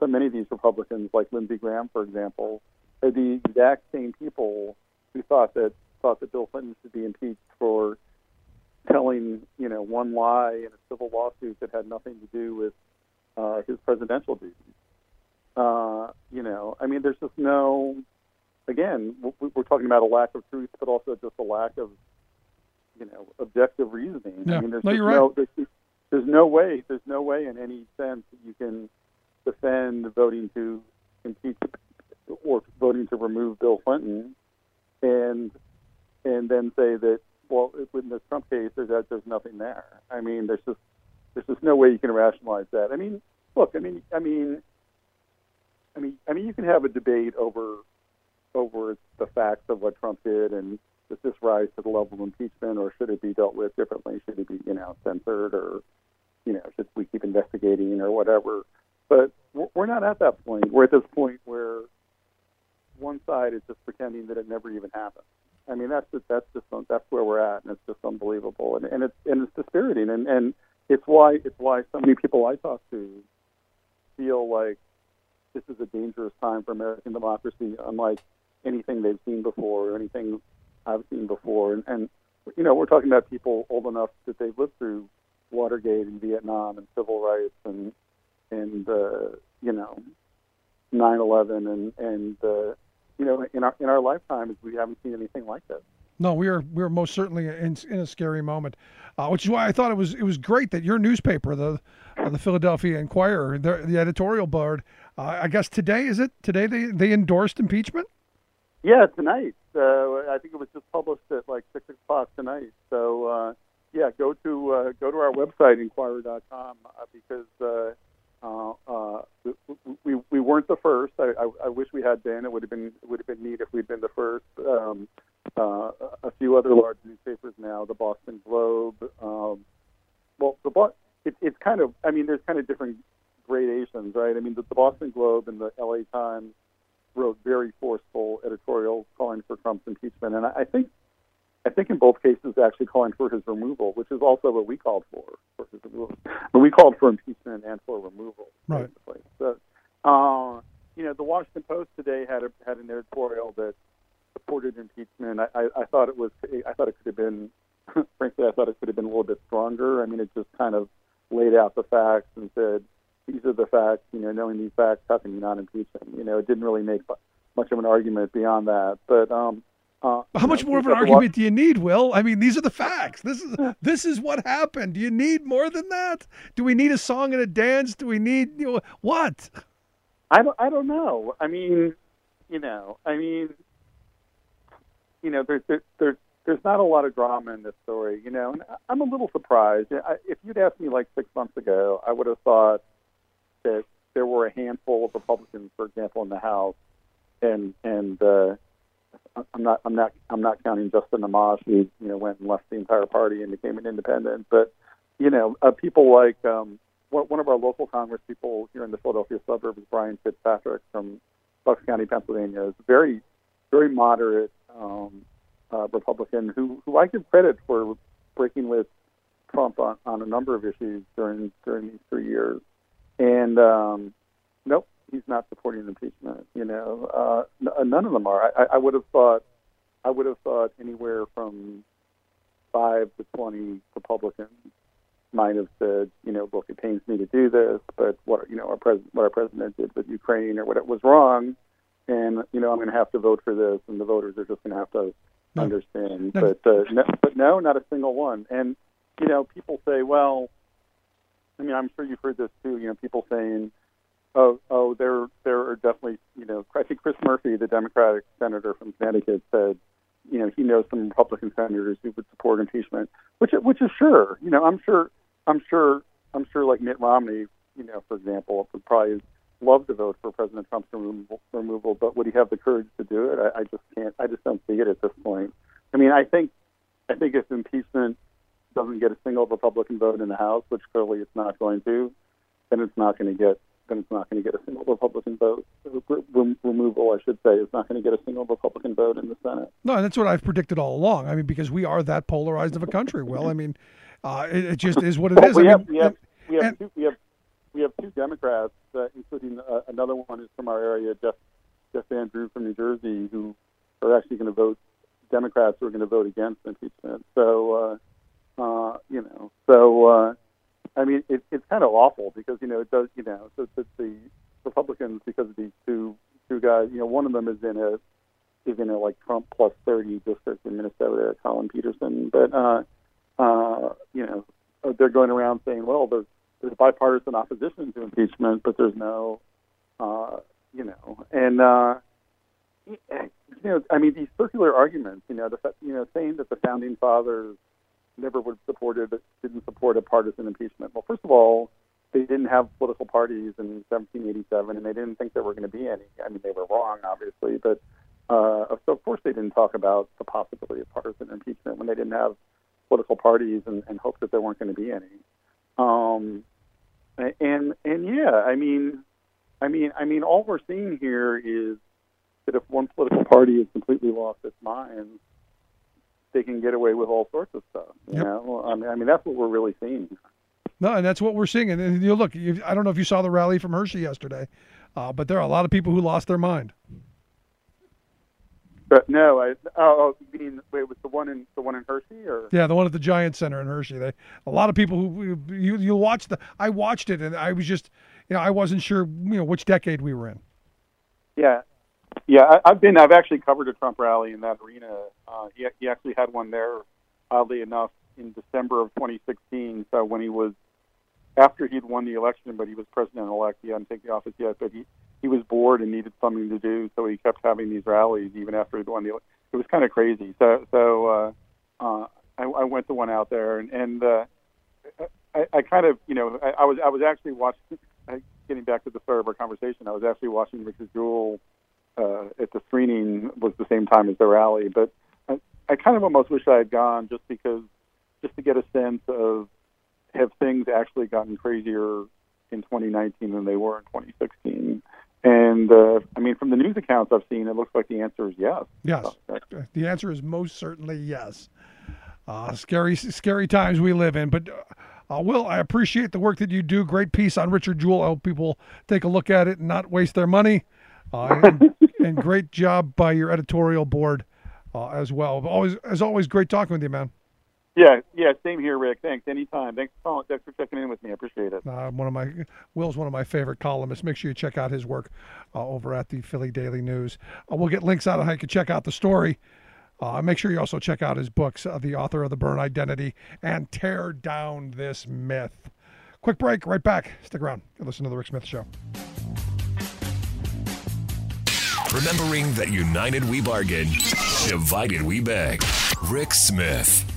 so many of these Republicans, like Lindsey Graham, for example, are the exact same people who thought that thought that Bill Clinton should be impeached for telling, you know, one lie in a civil lawsuit that had nothing to do with uh, his presidential duties. Uh, you know, I mean, there's just no. Again, we're talking about a lack of truth, but also just a lack of, you know, objective reasoning. Yeah. I mean, there's No, you're right. there's, there's no way, there's no way in any sense that you can defend voting to impeach or voting to remove Bill Clinton, and and then say that well, in the Trump case, there's that there's nothing there. I mean, there's just there's just no way you can rationalize that. I mean, look, I mean, I mean, I mean, I mean, you can have a debate over over the facts of what Trump did and does this rise to the level of impeachment or should it be dealt with differently? Should it be, you know, censored or, you know, should we keep investigating or whatever? But we're not at that point. We're at this point where one side is just pretending that it never even happened. I mean, that's just, that's just that's where we're at, and it's just unbelievable, and, and it's and it's dispiriting, and and it's why it's why so many people I talk to feel like this is a dangerous time for American democracy, unlike anything they've seen before or anything I've seen before, and, and you know, we're talking about people old enough that they've lived through Watergate and Vietnam and civil rights and and uh, you know, 9/11 and and uh, you know, in our in our lifetimes, we haven't seen anything like this. No, we are we are most certainly in, in a scary moment, uh, which is why I thought it was it was great that your newspaper, the uh, the Philadelphia Inquirer, the, the editorial board, uh, I guess today is it today they they endorsed impeachment. Yeah, tonight. Uh, I think it was just published at like six o'clock tonight. So uh, yeah, go to uh, go to our website inquirer.com uh, because uh, uh, uh, we we weren't the first. I, I, I wish we had been. It would have been would have been neat if we'd been the first. Um, uh, a few other large newspapers now, the Boston Globe. Um, well, the Bo- it, it's kind of. I mean, there's kind of different gradations, right? I mean, the, the Boston Globe and the L.A. Times wrote very forceful editorials calling for Trump's impeachment, and I, think, I think in both cases actually calling for his removal, which is also what we called for. for his removal. But we called for impeachment and for removal, Right. basically. So, uh, you know, the Washington Post today had a, had an editorial that supported impeachment. I, I, I thought it was, I thought it could have been, frankly, I thought it could have been a little bit stronger. I mean, it just kind of laid out the facts and said, these are the facts. You know, knowing these facts, how can you not impeach him? You know, it didn't really make much of an argument beyond that. But um, uh, How much know, more of an argument do you need, Will? I mean, these are the facts. This is this is what happened. Do you need more than that? Do we need a song and a dance? Do we need you know, what? I don't. I don't know. I mean, you know. I mean, you know. There's there, there's there's not a lot of drama in this story. You know, and I'm a little surprised. I, if you'd asked me like six months ago, I would have thought that there were a handful of Republicans, for example, in the House, and and uh, I'm not I'm not I'm not counting Justin Amash, who you know went and left the entire party and became an independent, but you know, uh, people like um, one of our local Congress people here in the Philadelphia suburbs, Brian Fitzpatrick from Bucks County, Pennsylvania, is very, very moderate um, uh, Republican who, who I give credit for breaking with Trump on, on a number of issues during during these three years. And um, nope, he's not supporting impeachment. You know, uh, n- none of them are. I, I would have thought, I would have thought anywhere from five to twenty Republicans might have said, you know, look, it pains me to do this, but what you know, our president, what our president did with Ukraine or what it was wrong, and you know, I'm going to have to vote for this, and the voters are just going to have to No. understand. No. But uh, no, but no, not a single one. And you know, people say, well, I mean, I'm sure you've heard this too. You know, people saying, "Oh, oh, there, there are definitely." You know, I think Chris Murphy, the Democratic senator from Connecticut, said, you know, he knows some Republican senators who would support impeachment, which, which is sure. You know, I'm sure, I'm sure, I'm sure, like Mitt Romney, you know, for example, would probably love to vote for President Trump's removal, removal but would he have the courage to do it? I, I just can't. I just don't see it at this point. I mean, I think, I think if impeachment doesn't get a single Republican vote in the House, which clearly it's not going to, then it's not going to get then it's not going to get a single Republican vote. Rem- removal, I should say, is not going to get a single Republican vote in the Senate. No, and that's what I've predicted all along. I mean, because we are that polarized of a country. Well, I mean, uh, it, it just is what it is. We I have mean, we have we have and- two, we have we have two Democrats, uh, including uh, another one is from our area, Jeff Jeff Van Drew from New Jersey, who are actually going to vote Democrats who are going to vote against impeachment. So uh, uh, you know, so uh, I mean, it, it's kind of awful because you know it does you know so that the Republicans because of these two two guys, you know, one of them is in a is in a like Trump plus thirty district in Minnesota, Collin Peterson, but uh, uh, you know they're going around saying, well, there's there's bipartisan opposition to impeachment, but there's no, uh, you know, and uh, you know, I mean, these circular arguments, you know, the you know, saying that the founding fathers never would have supported, didn't support a partisan impeachment. Well, first of all, they didn't have political parties in 1787, and they didn't think there were going to be any. I mean, they were wrong, obviously, but uh, so of course they didn't talk about the possibility of partisan impeachment when they didn't have political parties and, and hoped that there weren't going to be any. Um, and and yeah, I mean, I mean, I mean, all we're seeing here is that if one political party has completely lost its mind, they can get away with all sorts of stuff. You Yep. know, I mean, I mean, that's what we're really seeing. No, and that's what we're seeing. And, you look, you, I don't know if you saw the rally from Hershey yesterday, uh, but there are a lot of people who lost their mind. But no, I oh, oh you mean wait, was the one in the one in Hershey or Yeah, the one at the Giant Center in Hershey. They a lot of people who you you watched the. I watched it and I was just, you know, I wasn't sure, you know, which decade we were in. Yeah, yeah. I, I've been. I've actually covered a Trump rally in that arena. Uh, he he actually had one there, oddly enough, in December of 2016. So when he was after he'd won the election, but he was president elect. He hadn't taken office yet, but he he was bored and needed something to do, so he kept having these rallies even after he'd won the. It was kind of crazy. So so uh, uh, I, I went to one out there, and and uh, I, I kind of you know I, I was I was actually watching. Getting back to the start of our conversation, I was actually watching Richard Jewell uh, at the screening was the same time as the rally, but I, I kind of almost wish I had gone just because just to get a sense of have things actually gotten crazier in 2019 than they were in 2016. And uh, I mean, from the news accounts I've seen, it looks like the answer is yes. Yes, the answer is most certainly yes. Uh, scary, scary times we live in, but. Uh, Will, I appreciate the work that you do. Great piece on Richard Jewell. I hope people take a look at it and not waste their money. Uh, and, great job by your editorial board uh, as well. Always, as always, great talking with you, man. Yeah, yeah, same here, Rick. Thanks. Anytime. Thanks for, calling, thanks for checking in with me. I appreciate it. Uh, one of my Will's one of my favorite columnists. Make sure you check out his work uh, over at the Philly Daily News. Uh, we'll get links out of how you can check out the story. Uh, make sure you also check out his books, uh, The Author of the Burn Identity and Tear Down This Myth. Quick break, right back. Stick around. You listen to The Rick Smith Show. Remembering that united we bargain, divided we beg. Rick Smith.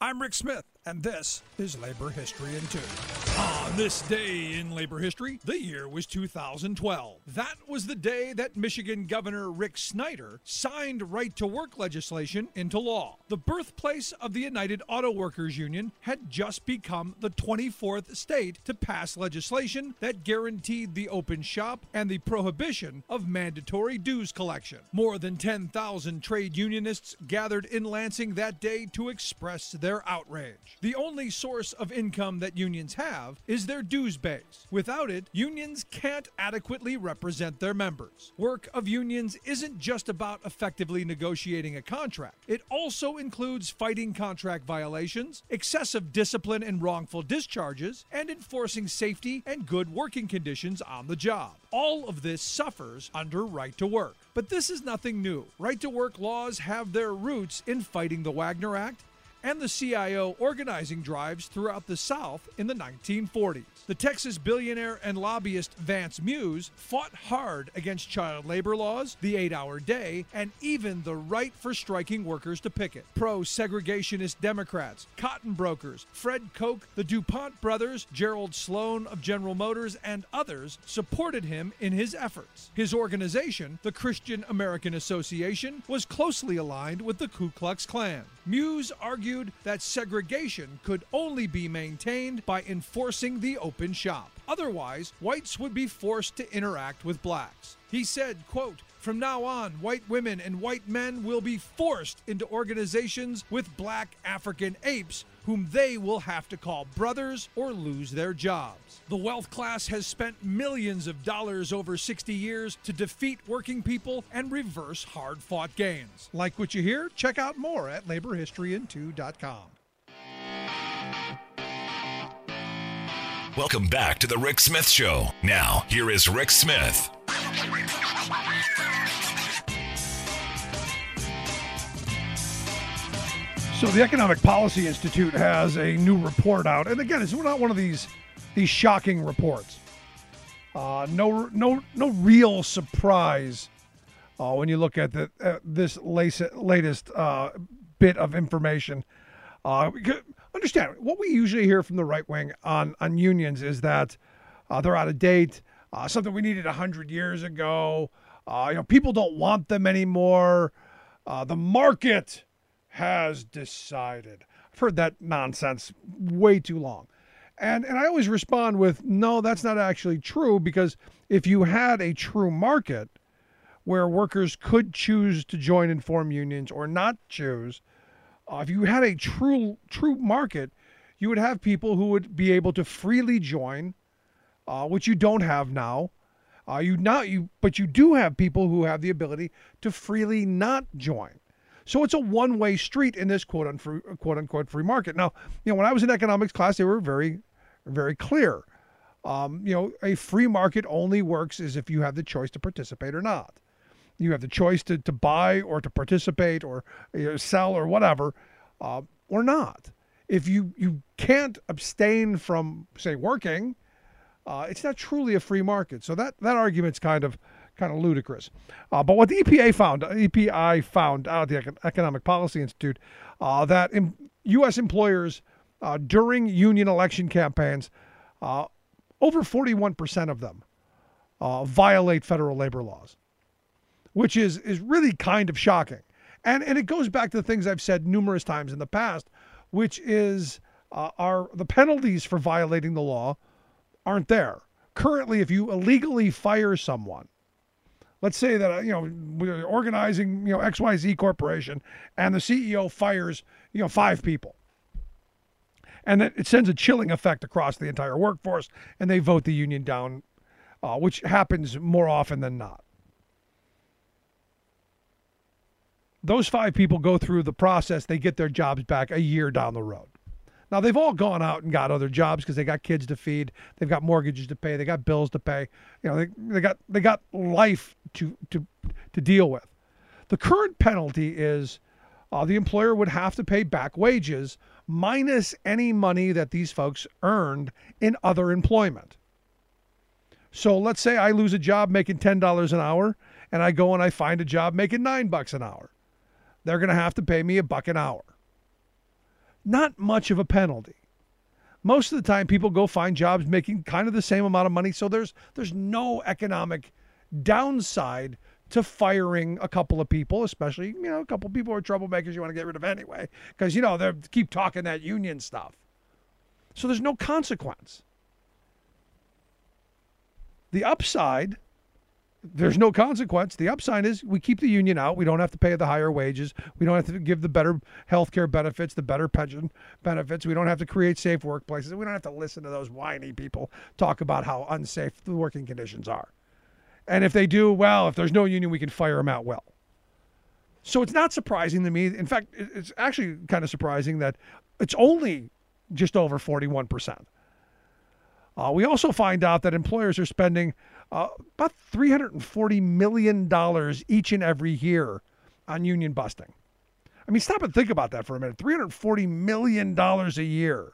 I'm Rick Smith, and this is Labor History in Two. On this day in labor history, the year was 2012. That was the day that Michigan Governor Rick Snyder signed right to work legislation into law. The birthplace of the United Auto Workers Union had just become the 24th state to pass legislation that guaranteed the open shop and the prohibition of mandatory dues collection. More than 10,000 trade unionists gathered in Lansing that day to express their outrage. The only source of income that unions have is their dues base. Without it, unions can't adequately represent their members. Work of unions isn't just about effectively negotiating a contract, it also includes fighting contract violations, excessive discipline and wrongful discharges, and enforcing safety and good working conditions on the job. All of this suffers under right to work. But this is nothing new. Right to work laws have their roots in fighting the Wagner Act and the CIO organizing drives throughout the South in the 1940s. The Texas billionaire and lobbyist Vance Muse fought hard against child labor laws, the eight hour day, and even the right for striking workers to picket. Pro segregationist Democrats, cotton brokers, Fred Koch, the DuPont brothers, Gerald Sloan of General Motors, and others supported him in his efforts. His organization, the Christian American Association, was closely aligned with the Ku Klux Klan. Muse argued that segregation could only be maintained by enforcing the open shop. Otherwise, whites would be forced to interact with blacks. He said, quote, from now on, white women and white men will be forced into organizations with black African apes whom they will have to call brothers or lose their jobs. The wealth class has spent millions of dollars over 60 years to defeat working people and reverse hard fought gains. Like what you hear? Check out more at laborhistoryin2.com. Welcome back to the Rick Smith Show. Now, here is Rick Smith. So the Economic Policy Institute has a new report out, and again, it's not one of these these shocking reports. Uh, no, no, no real surprise uh, when you look at the, uh, this latest, latest uh, bit of information. Uh, understand what we usually hear from the right wing on on unions is that they're out of date, something we needed hundred years ago. You know, people don't want them anymore. The market has decided. I've heard that nonsense way too long. And and I always respond with no, that's not actually true because if you had a true market where workers could choose to join and form unions or not choose, uh, if you had a true true market, you would have people who would be able to freely join, uh, which you don't have now. Uh, you not you, but you do have people who have the ability to freely not join. So it's a one-way street in this quote unquote, quote unquote free market. Now, you know, when I was in economics class, they were very, very clear. Um, you know, a free market only works as if you have the choice to participate or not. You have the choice to, to buy or to participate or you know, sell or whatever, uh, or not. If you you can't abstain from say working, uh, it's not truly a free market. So that that argument's kind of kind of ludicrous. Uh, but what the EPA found, EPI found out the Economic Policy Institute, uh, that U.S. employers uh, during union election campaigns, uh, over 41% of them uh, violate federal labor laws, which is is really kind of shocking. And and it goes back to the things I've said numerous times in the past, which is uh, are the penalties for violating the law aren't there. Currently, if you illegally fire someone, let's say that uh, you know we're organizing you know XYZ corporation and the CEO fires you know five people. And it, it sends a chilling effect across the entire workforce and they vote the union down uh, which happens more often than not. Those five people go through the process, they get their jobs back a year down the road. Now they've all gone out and got other jobs because they got kids to feed, they've got mortgages to pay, they got bills to pay. You know, they, they got they got life to to to deal with. The current penalty is uh, the employer would have to pay back wages minus any money that these folks earned in other employment. So let's say I lose a job making ten dollars an hour, and I go and I find a job making nine bucks an hour. They're going to have to pay me a buck an hour not much of a penalty. Most of the time people go find jobs making kind of the same amount of money, so there's there's no economic downside to firing a couple of people, especially, you know, a couple of people are troublemakers you want to get rid of anyway, because you know, they keep talking that union stuff. So there's no consequence. The upside there's no consequence. The upside is we keep the union out. We don't have to pay the higher wages. We don't have to give the better health care benefits, the better pension benefits. We don't have to create safe workplaces. We don't have to listen to those whiny people talk about how unsafe the working conditions are. And if they do, well, if there's no union, we can fire them out well. So it's not surprising to me. In fact, it's actually kind of surprising that it's only just over 41%. Uh, we also find out that employers are spending uh, about $340 million each and every year on union busting. I mean, stop and think about that for a minute. $340 million a year.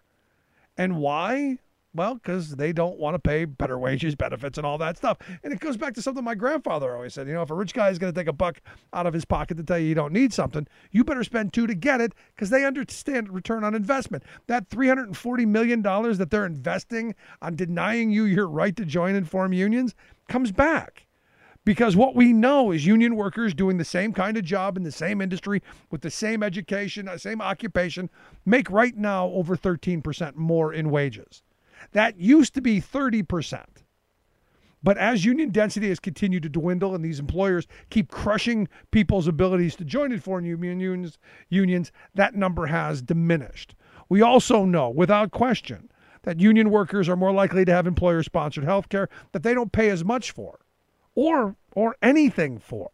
And why? Well, because they don't want to pay better wages, benefits, and all that stuff. And it goes back to something my grandfather always said. You know, if a rich guy is going to take a buck out of his pocket to tell you you don't need something, you better spend two to get it because they understand return on investment. That $340 million that they're investing on denying you your right to join and form unions comes back because what we know is union workers doing the same kind of job in the same industry with the same education, uh, same occupation, make right now over 13% more in wages. That used to be 30%. But as union density has continued to dwindle and these employers keep crushing people's abilities to join and form union- unions, unions, that number has diminished. We also know, without question, that union workers are more likely to have employer sponsored health care that they don't pay as much for or or anything for.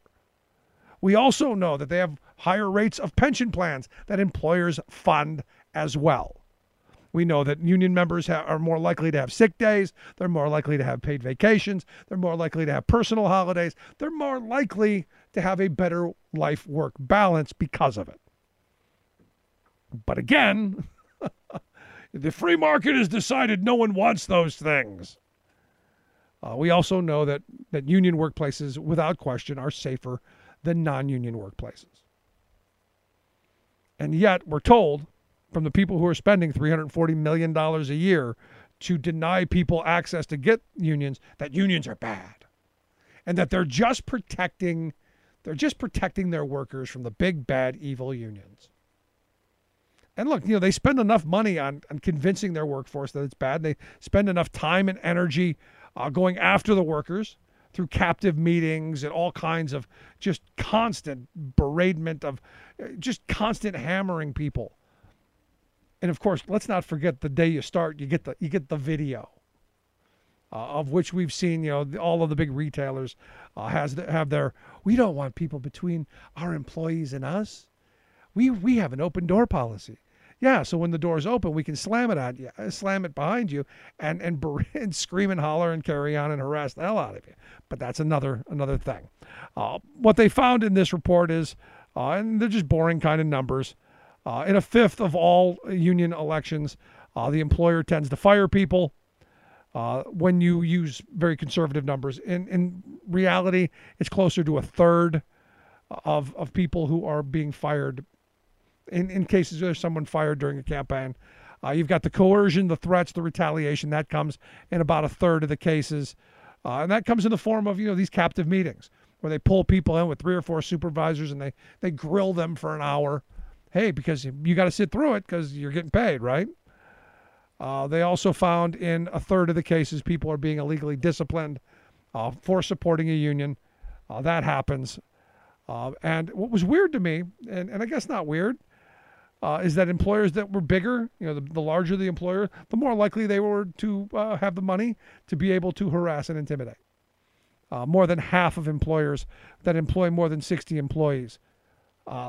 We also know that they have higher rates of pension plans that employers fund as well. We know that union members ha- are more likely to have sick days, they're more likely to have paid vacations, they're more likely to have personal holidays, they're more likely to have a better life work balance because of it. But again, the free market has decided no one wants those things. Uh, we also know that, that union workplaces, without question, are safer than non union workplaces. And yet, we're told from the people who are spending $340 million a year to deny people access to get unions that unions are bad. And that they're just protecting they're just protecting their workers from the big bad evil unions. And look you know they spend enough money on, on convincing their workforce that it's bad. They spend enough time and energy uh, going after the workers through captive meetings and all kinds of just constant beratement of uh, just constant hammering people and of course, let's not forget the day you start, you get the you get the video, uh, of which we've seen. You know, all of the big retailers uh, has have their. We don't want people between our employees and us. We we have an open door policy. Yeah, so when the door's open, we can slam it on you, uh, slam it behind you, and and, and scream and holler and carry on and harass the hell out of you. But that's another another thing. Uh, what they found in this report is, uh, and they're just boring kind of numbers. Uh, in a fifth of all union elections, uh, the employer tends to fire people. Uh, when you use very conservative numbers, in in reality, it's closer to a third of of people who are being fired. In in cases where someone fired during a campaign, uh, you've got the coercion, the threats, the retaliation that comes in about a third of the cases, uh, and that comes in the form of you know these captive meetings where they pull people in with three or four supervisors and they they grill them for an hour hey, because you got to sit through it because you're getting paid, right? Uh, they also found in a third of the cases people are being illegally disciplined uh, for supporting a union. Uh, that happens. Uh, and what was weird to me, and, and I guess not weird, uh, is that employers that were bigger, you know, the, the larger the employer, the more likely they were to uh, have the money to be able to harass and intimidate. More than half of employers that employ more than 60 employees,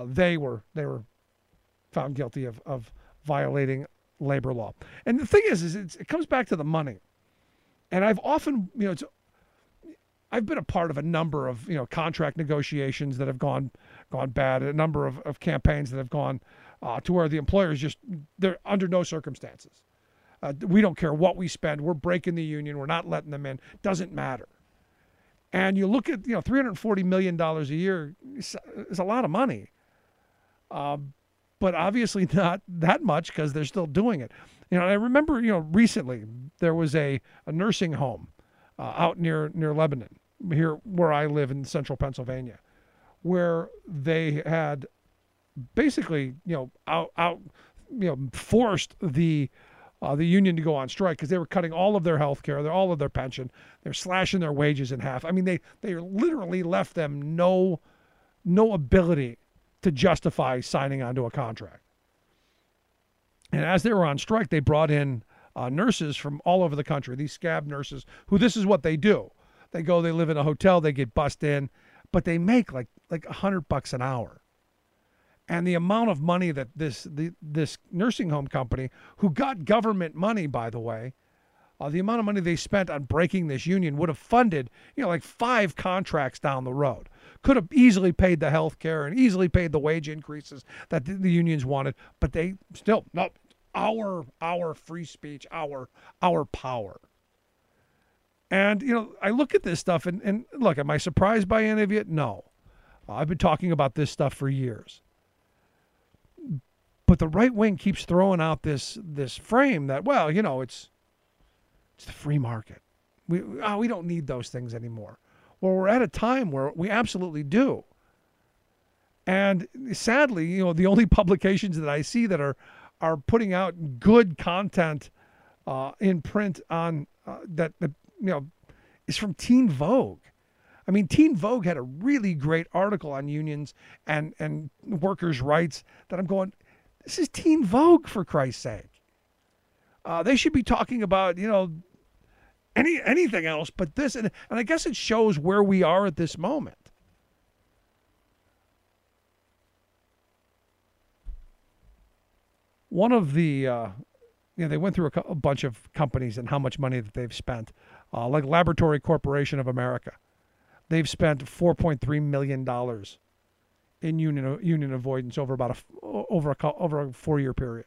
they were they were found guilty of, of violating labor law. And the thing is, is it comes back to the money. And I've often, you know, it's, I've been a part of a number of, you know, contract negotiations that have gone gone bad, a number of, of campaigns that have gone uh, to where the employers just, they're under no circumstances. Uh, we don't care what we spend. We're breaking the union. We're not letting them in. Doesn't matter. And you look at, you know, $340 million a year is, is a lot of money. Um, but obviously not that much because they're still doing it. You know, I remember, you know, recently there was a, a nursing home uh, out near near Lebanon, here where I live in central Pennsylvania, where they had basically, you know, out out, you know, forced the uh, the union to go on strike because they were cutting all of their health care, all of their pension. They're slashing their wages in half. I mean, they they literally left them no no ability to justify signing onto a contract. And as they were on strike, they brought in uh, nurses from all over the country. These scab nurses, who this is what they do. They go, they live in a hotel, they get bussed in, but they make like like a hundred bucks an hour and the amount of money that this the, this nursing home company, who got government money, by the way, uh, the amount of money they spent on breaking this union would have funded, you know, like five contracts down the road. Could have easily paid the health care and easily paid the wage increases that the, the unions wanted, but they still no our our free speech, our our power. And you know, I look at this stuff and, and look, am I surprised by any of it? No. I've been talking about this stuff for years but the right wing keeps throwing out this this frame that well you know it's it's the free market we oh, we don't need those things anymore well we're at a time where we absolutely do and sadly you know the only publications that i see that are are putting out good content uh, in print on uh, that, that you know is from teen vogue I mean, Teen Vogue had a really great article on unions and, and workers' rights that I'm going, this is Teen Vogue, for Christ's sake. Uh, they should be talking about, you know, any anything else but this. And, and I guess it shows where we are at this moment. One of the, uh, you know, they went through a, a, bunch of companies and how much money that they've spent, uh, like Laboratory Corporation of America. They've spent $4.3 million in union union avoidance over about a over a over a four year period.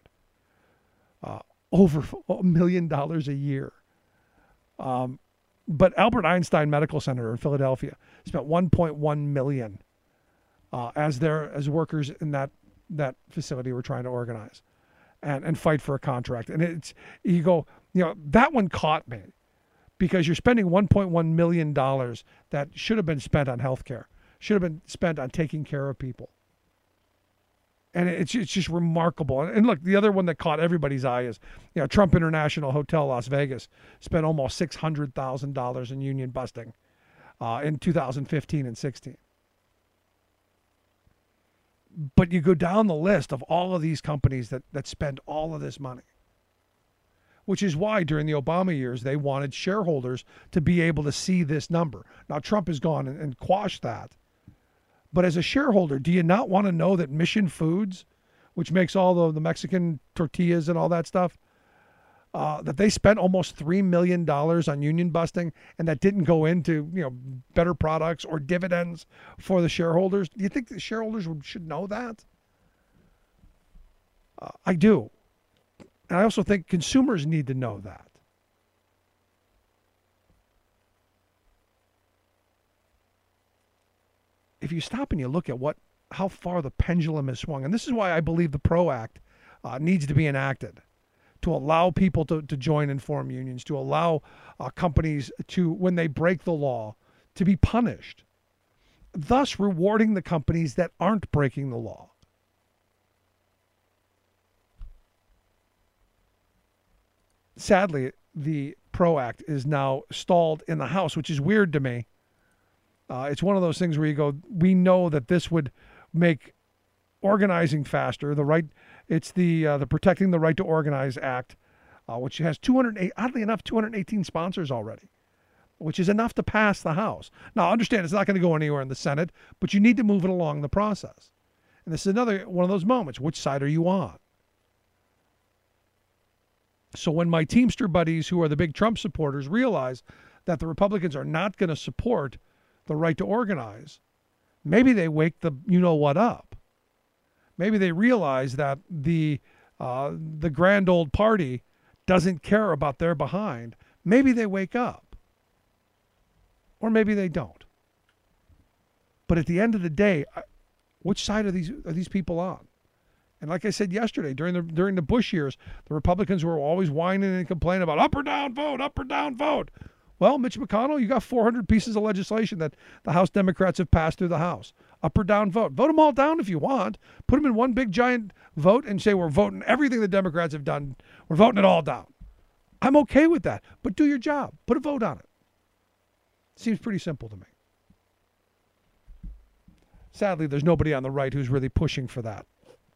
Uh, over a million dollars a year. Um, but Albert Einstein Medical Center in Philadelphia spent 1.1 million uh, as their as workers in that that facility were trying to organize and and fight for a contract. And it's you go, you know, that one caught me because you're spending 1.1 million dollars that should have been spent on health care should have been spent on taking care of people. And it's it's just remarkable. And look, the other one that caught everybody's eye is, you know, Trump International Hotel Las Vegas spent almost six hundred thousand dollars in union busting uh, in 2015 and 16. But you go down the list of all of these companies that that spend all of this money which is why during the Obama years they wanted shareholders to be able to see this number. Now Trump has gone and, and quashed that, but as a shareholder, do you not want to know that Mission Foods, which makes all the, the Mexican tortillas and all that stuff, uh, that they spent almost three million dollars on union busting, and that didn't go into you know better products or dividends for the shareholders? Do you think the shareholders should know that? Uh, I do, and I also think consumers need to know that. If you stop and you look at what how far the pendulum has swung, and this is why I believe the PRO Act uh, needs to be enacted to allow people to, to join and form unions, to allow uh, companies to, when they break the law, to be punished, thus rewarding the companies that aren't breaking the law. Sadly, the PRO Act is now stalled in the House, which is weird to me uh, it's one of those things where you go, we know that this would make organizing faster. The right, it's the uh, the Protecting the Right to Organize Act, uh, which has 208, oddly enough, 218 sponsors already, which is enough to pass the House. Now, understand it's not going to go anywhere in the Senate, but you need to move it along the process. And this is another one of those moments. Which side are you on? So when my Teamster buddies, who are the big Trump supporters, realize that the Republicans are not going to support the right to organize, maybe they wake the you know what up. Maybe they realize that the uh, the grand old party doesn't care about their behind. Maybe they wake up, or maybe they don't. But at the end of the day, which side are these are these people on? And like I said yesterday, during the during the Bush years, the Republicans were always whining and complaining about up or down vote, up or down vote. Well, Mitch McConnell, you got 400 pieces of legislation that the House Democrats have passed through the House. up or down vote. Vote them all down if you want. Put them in one big giant vote and say we're voting everything the Democrats have done. We're voting it all down. I'm okay with that. But do your job. Put a vote on it. Seems pretty simple to me. Sadly, there's nobody on the right who's really pushing for that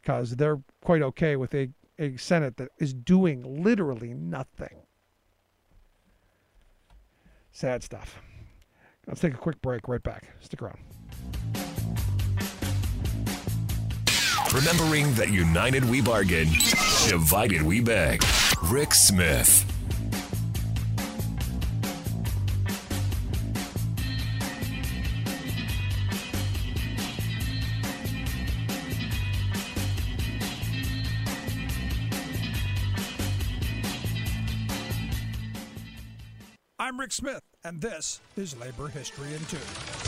because they're quite okay with a, a Senate that is doing literally nothing. Sad stuff. Let's take a quick break. Right back. Stick around. Remembering that united we bargain, divided we beg. Rick Smith. I'm Rick Smith, and this is Labor History in Two.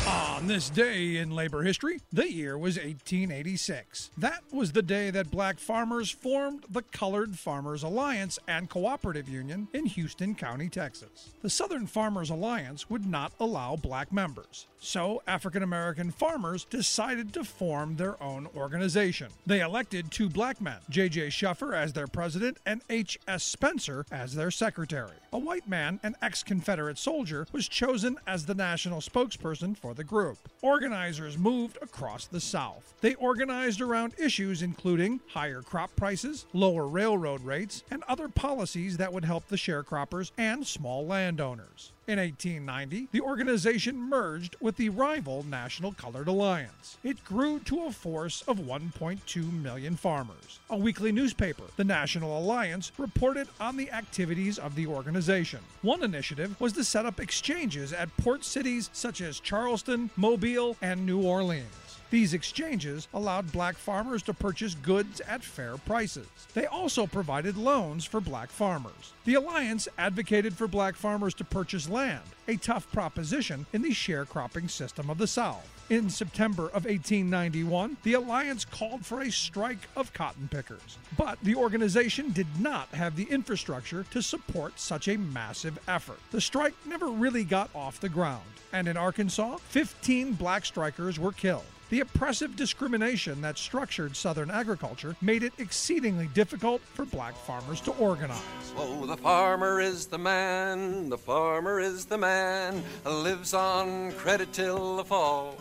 On this day in labor history, the year was 1886. That was the day that black farmers formed the Colored Farmers Alliance and Cooperative Union in Houston County, Texas. The Southern Farmers Alliance would not allow black members, so African American farmers decided to form their own organization. They elected two black men, J.J. Shuffer as their president and H.S. Spencer as their secretary. A white man, an ex Confederate soldier, was chosen as the national spokesperson for the group. Organizers moved across the South. They organized around issues including higher crop prices, lower railroad rates, and other policies that would help the sharecroppers and small landowners. In 1890, the organization merged with the rival National Colored Alliance. It grew to a force of 1.2 million farmers. A weekly newspaper, the National Alliance, reported on the activities of the organization. One initiative was to set up exchanges at port cities such as Charleston, Mobile, and New Orleans. These exchanges allowed black farmers to purchase goods at fair prices. They also provided loans for black farmers. The Alliance advocated for black farmers to purchase land, a tough proposition in the sharecropping system of the South. In September of 1891, the Alliance called for a strike of cotton pickers. But the organization did not have the infrastructure to support such a massive effort. The strike never really got off the ground, and in Arkansas, 15 black strikers were killed. The oppressive discrimination that structured Southern agriculture made it exceedingly difficult for black farmers to organize. Oh, the farmer is the man, the farmer is the man, lives on credit till the fall.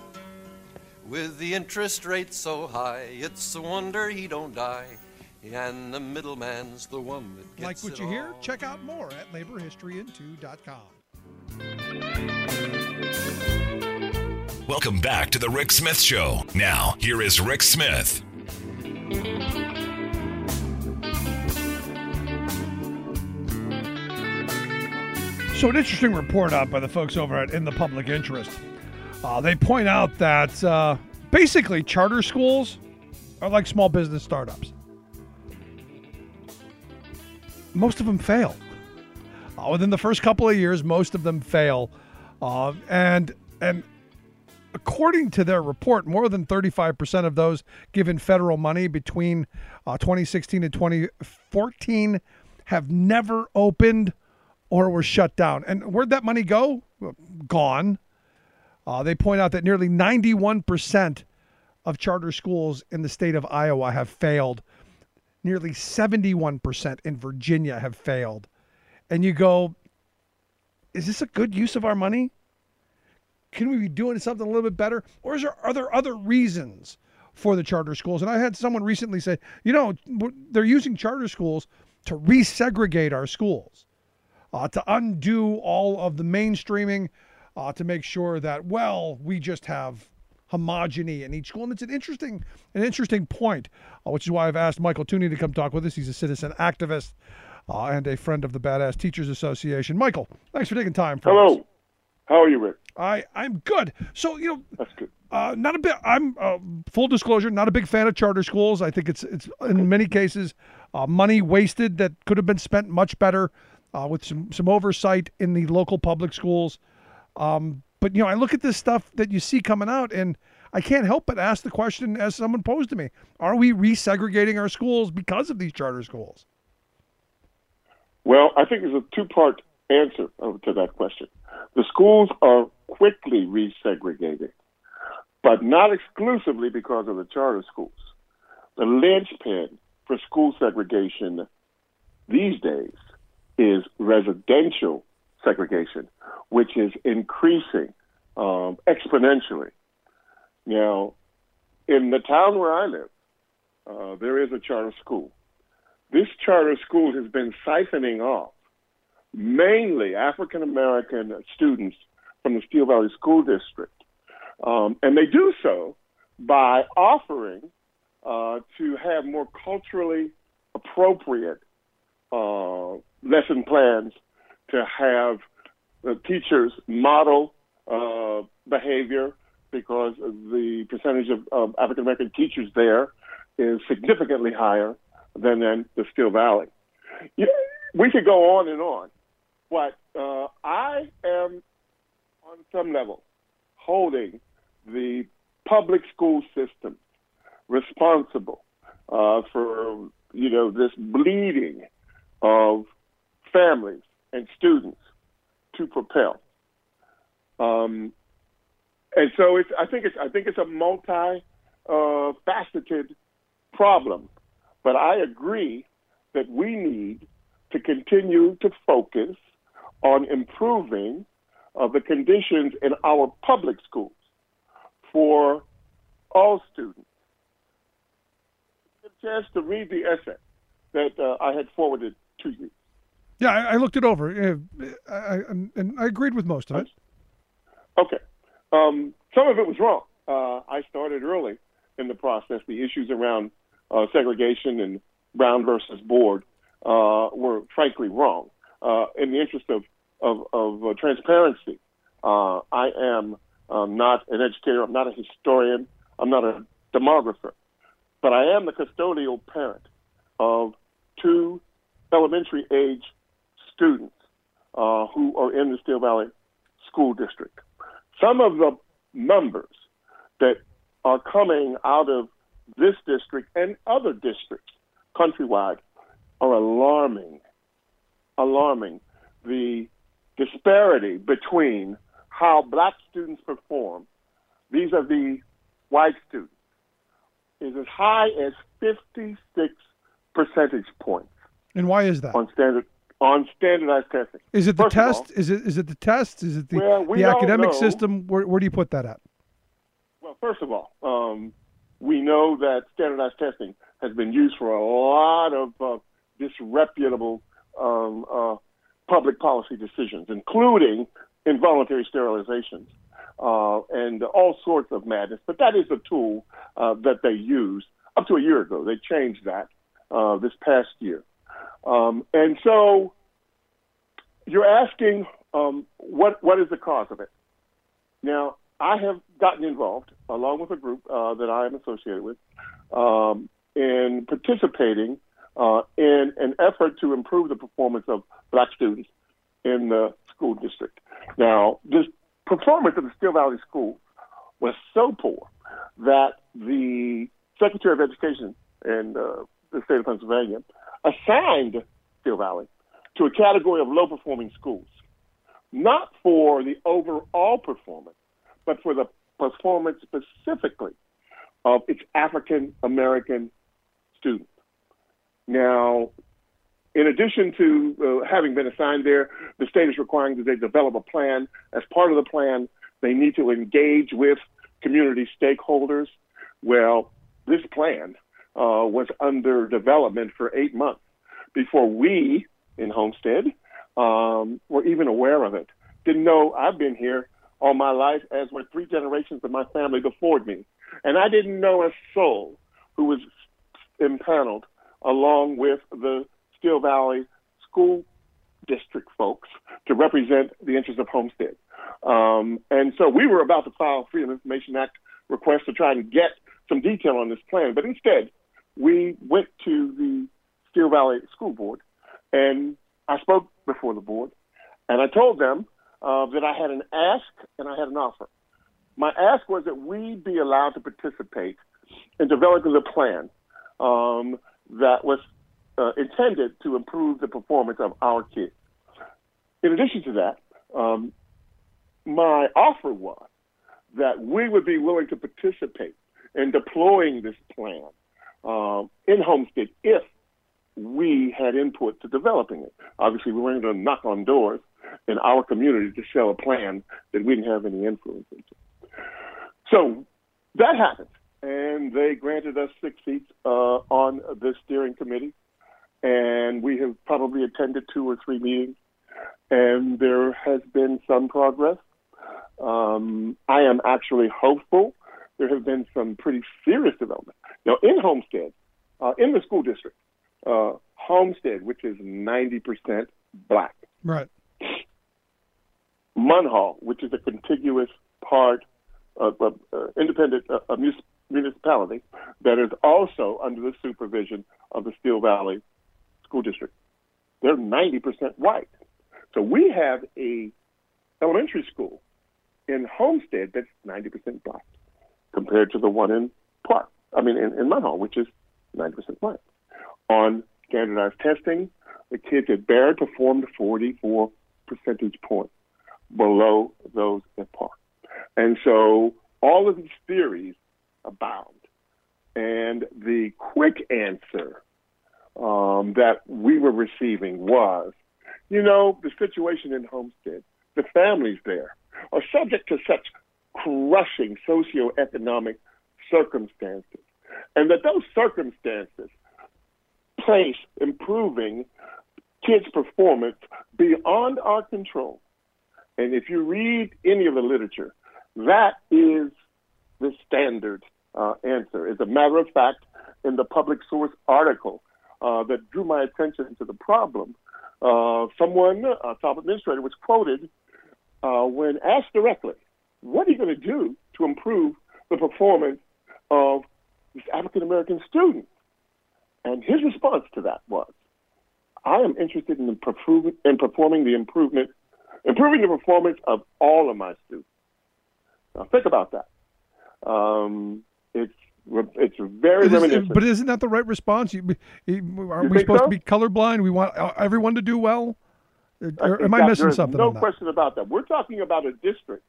With the interest rate so high, it's a wonder he don't die. And the middleman's the one that gets Like gets what it you hear? Check out more at laborhistoryin2.com. Welcome back to the Rick Smith Show. Now, here is Rick Smith. So, an interesting report out by the folks over at In the Public Interest. Uh, they point out that uh, basically charter schools are like small business startups. Most of them fail. Uh, within the first couple of years, most of them fail, uh, and and according to their report, more than 35% of those given federal money between uh, 2016 and 2014 have never opened or were shut down. And where'd that money go? Gone. Uh, they point out that nearly 91% of charter schools in the state of Iowa have failed. Nearly 71% in Virginia have failed. And you go, is this a good use of our money? Can we be doing something a little bit better? Or is there, are there other reasons for the charter schools? And I had someone recently say, you know, they're using charter schools to resegregate our schools uh, to undo all of the mainstreaming, uh, to make sure that well, we just have homogeny in each school. And it's an interesting, an interesting point, uh, which is why I've asked Michael Tunie to come talk with us. He's a citizen activist uh, and a friend of the Badass Teachers Association. Michael, thanks for taking time for us. Hello. How are you, Rick? I I'm good. So you know, That's good. uh, not a bit. I'm uh, full disclosure, not a big fan of charter schools. I think it's it's in many cases uh, money wasted that could have been spent much better uh, with some some oversight in the local public schools. Um, but you know, I look at this stuff that you see coming out, and I can't help but ask the question, as someone posed to me: Are we resegregating our schools because of these charter schools? Well, I think there's a two-part answer uh, to that question. The schools are quickly resegregated. but not exclusively because of the charter schools. The linchpin for school segregation these days is residential segregation, which is increasing um, exponentially. Now, in the town where I live, uh, there is a charter school. This charter school has been siphoning off mainly African American students from the Steel Valley School District. Um, and they do so by offering uh, to have more culturally appropriate uh, lesson plans, to have the teachers model uh, behavior because the percentage of, of African American teachers there is significantly higher than in the Steel Valley. Yeah, we could go on and on, but uh, I am on some level holding the public school system responsible uh, for you know this bleeding of families and students to Propel. Um, and so it's I think it's I think it's a multi uh, faceted problem, but I agree that we need to continue to focus on improving uh, the conditions in our public schools for all students. Get a chance to read the essay that uh, I had forwarded to you. Yeah, I, I looked it over, I, I, and and I agreed with most of it. Okay. Um, some of it was wrong. Uh, I started early in the process. The issues around uh, segregation and Brown versus Board uh, were frankly wrong. Uh, in the interest of of, of uh, transparency, uh, I am um, not an educator. I'm not a historian. I'm not a demographer, but I am the custodial parent of two elementary age students uh, who are in the Steel Valley School District. Some of the numbers that are coming out of this district and other districts countrywide are alarming. Alarming. The disparity between how black students perform vis-a-vis white students is as high as 56 percentage points And why is that? on standard on standardized testing. Is it the First of all- test? is it is it the test? Is it the, Well, we the academic know. system? Where, where do you put that at? Well, first of all, um, we know that standardized testing has been used for a lot of uh, disreputable um, uh, public policy decisions, including involuntary sterilizations uh, and all sorts of madness. But that is a tool uh, that they use up to a year ago. They changed that uh, this past year. Um, and so you're asking um, what what is the cause of it? Now, I have gotten involved, along with a group uh, that I am associated with, um, in participating uh, in an effort to improve the performance of black students in the school district. Now, this performance of the Steel Valley School was so poor that the Secretary of Education in uh, the state of Pennsylvania assigned Steel Valley to a category of low performing schools, not for the overall performance, but for the performance specifically of its African American students. Now, in addition to uh, having been assigned there, the state is requiring that they develop a plan. As part of the plan, they need to engage with community stakeholders. Well, this plan uh, was under development for eight months before we in Homestead um, were even aware of it. Didn't know I've been here all my life, as were three generations of my family before me. And I didn't know a soul who was impaneled along with the Steel Valley School District folks to represent the interests of Homestead. Um, and so we were about to file a Freedom Information Act request to try and get some detail on this plan. But instead, we went to the Steel Valley School Board and I spoke before the board and I told them uh, that I had an ask and I had an offer. My ask was that we be allowed to participate in developing a plan um, that was uh, intended to improve the performance of our kids. In addition to that, um, my offer was that we would be willing to participate in deploying this plan um, in Homestead if we had input to developing it. Obviously, we weren't going to knock on doors in our community to sell a plan that we didn't have any influence into. So that happened, and they granted us six seats uh, on the steering committee, and we have probably attended two or three meetings, and there has been some progress. Um, I am actually hopeful. There have been some pretty serious developments. Now, in Homestead, uh, in the school district, uh, Homestead, which is 90% black, Right. Munhall, which is a contiguous part of uh, uh, independent uh, uh, municipality that is also under the supervision of the Steel Valley School District. They're 90% white. So we have a elementary school in Homestead that's 90% black compared to the one in Park, I mean, in, in Munhall, which is 90% white. On standardized testing, the kids at Barrett performed 44 percentage points below those at Park. And so all of these theories abound. And the quick answer um, that we were receiving was, you know, the situation in Homestead, the families there are subject to such crushing socioeconomic circumstances, and that those circumstances place improving kids' performance beyond our control. And if you read any of the literature, that is the standard uh, answer. As a matter of fact, in the public source article uh, that drew my attention to the problem, uh, someone, a top administrator, was quoted uh, when asked directly, What are you going to do to improve the performance of this African American student? And his response to that was, I am interested in, performing, in performing the improvement, improving the performance of all of my students. Now think about that. Um, it's very But, is, but isn't that the right response? You, you- aren't You we supposed so? to be colorblind? We want uh, everyone to do well. Or am I missing something? No on that? question about that. We're talking about a district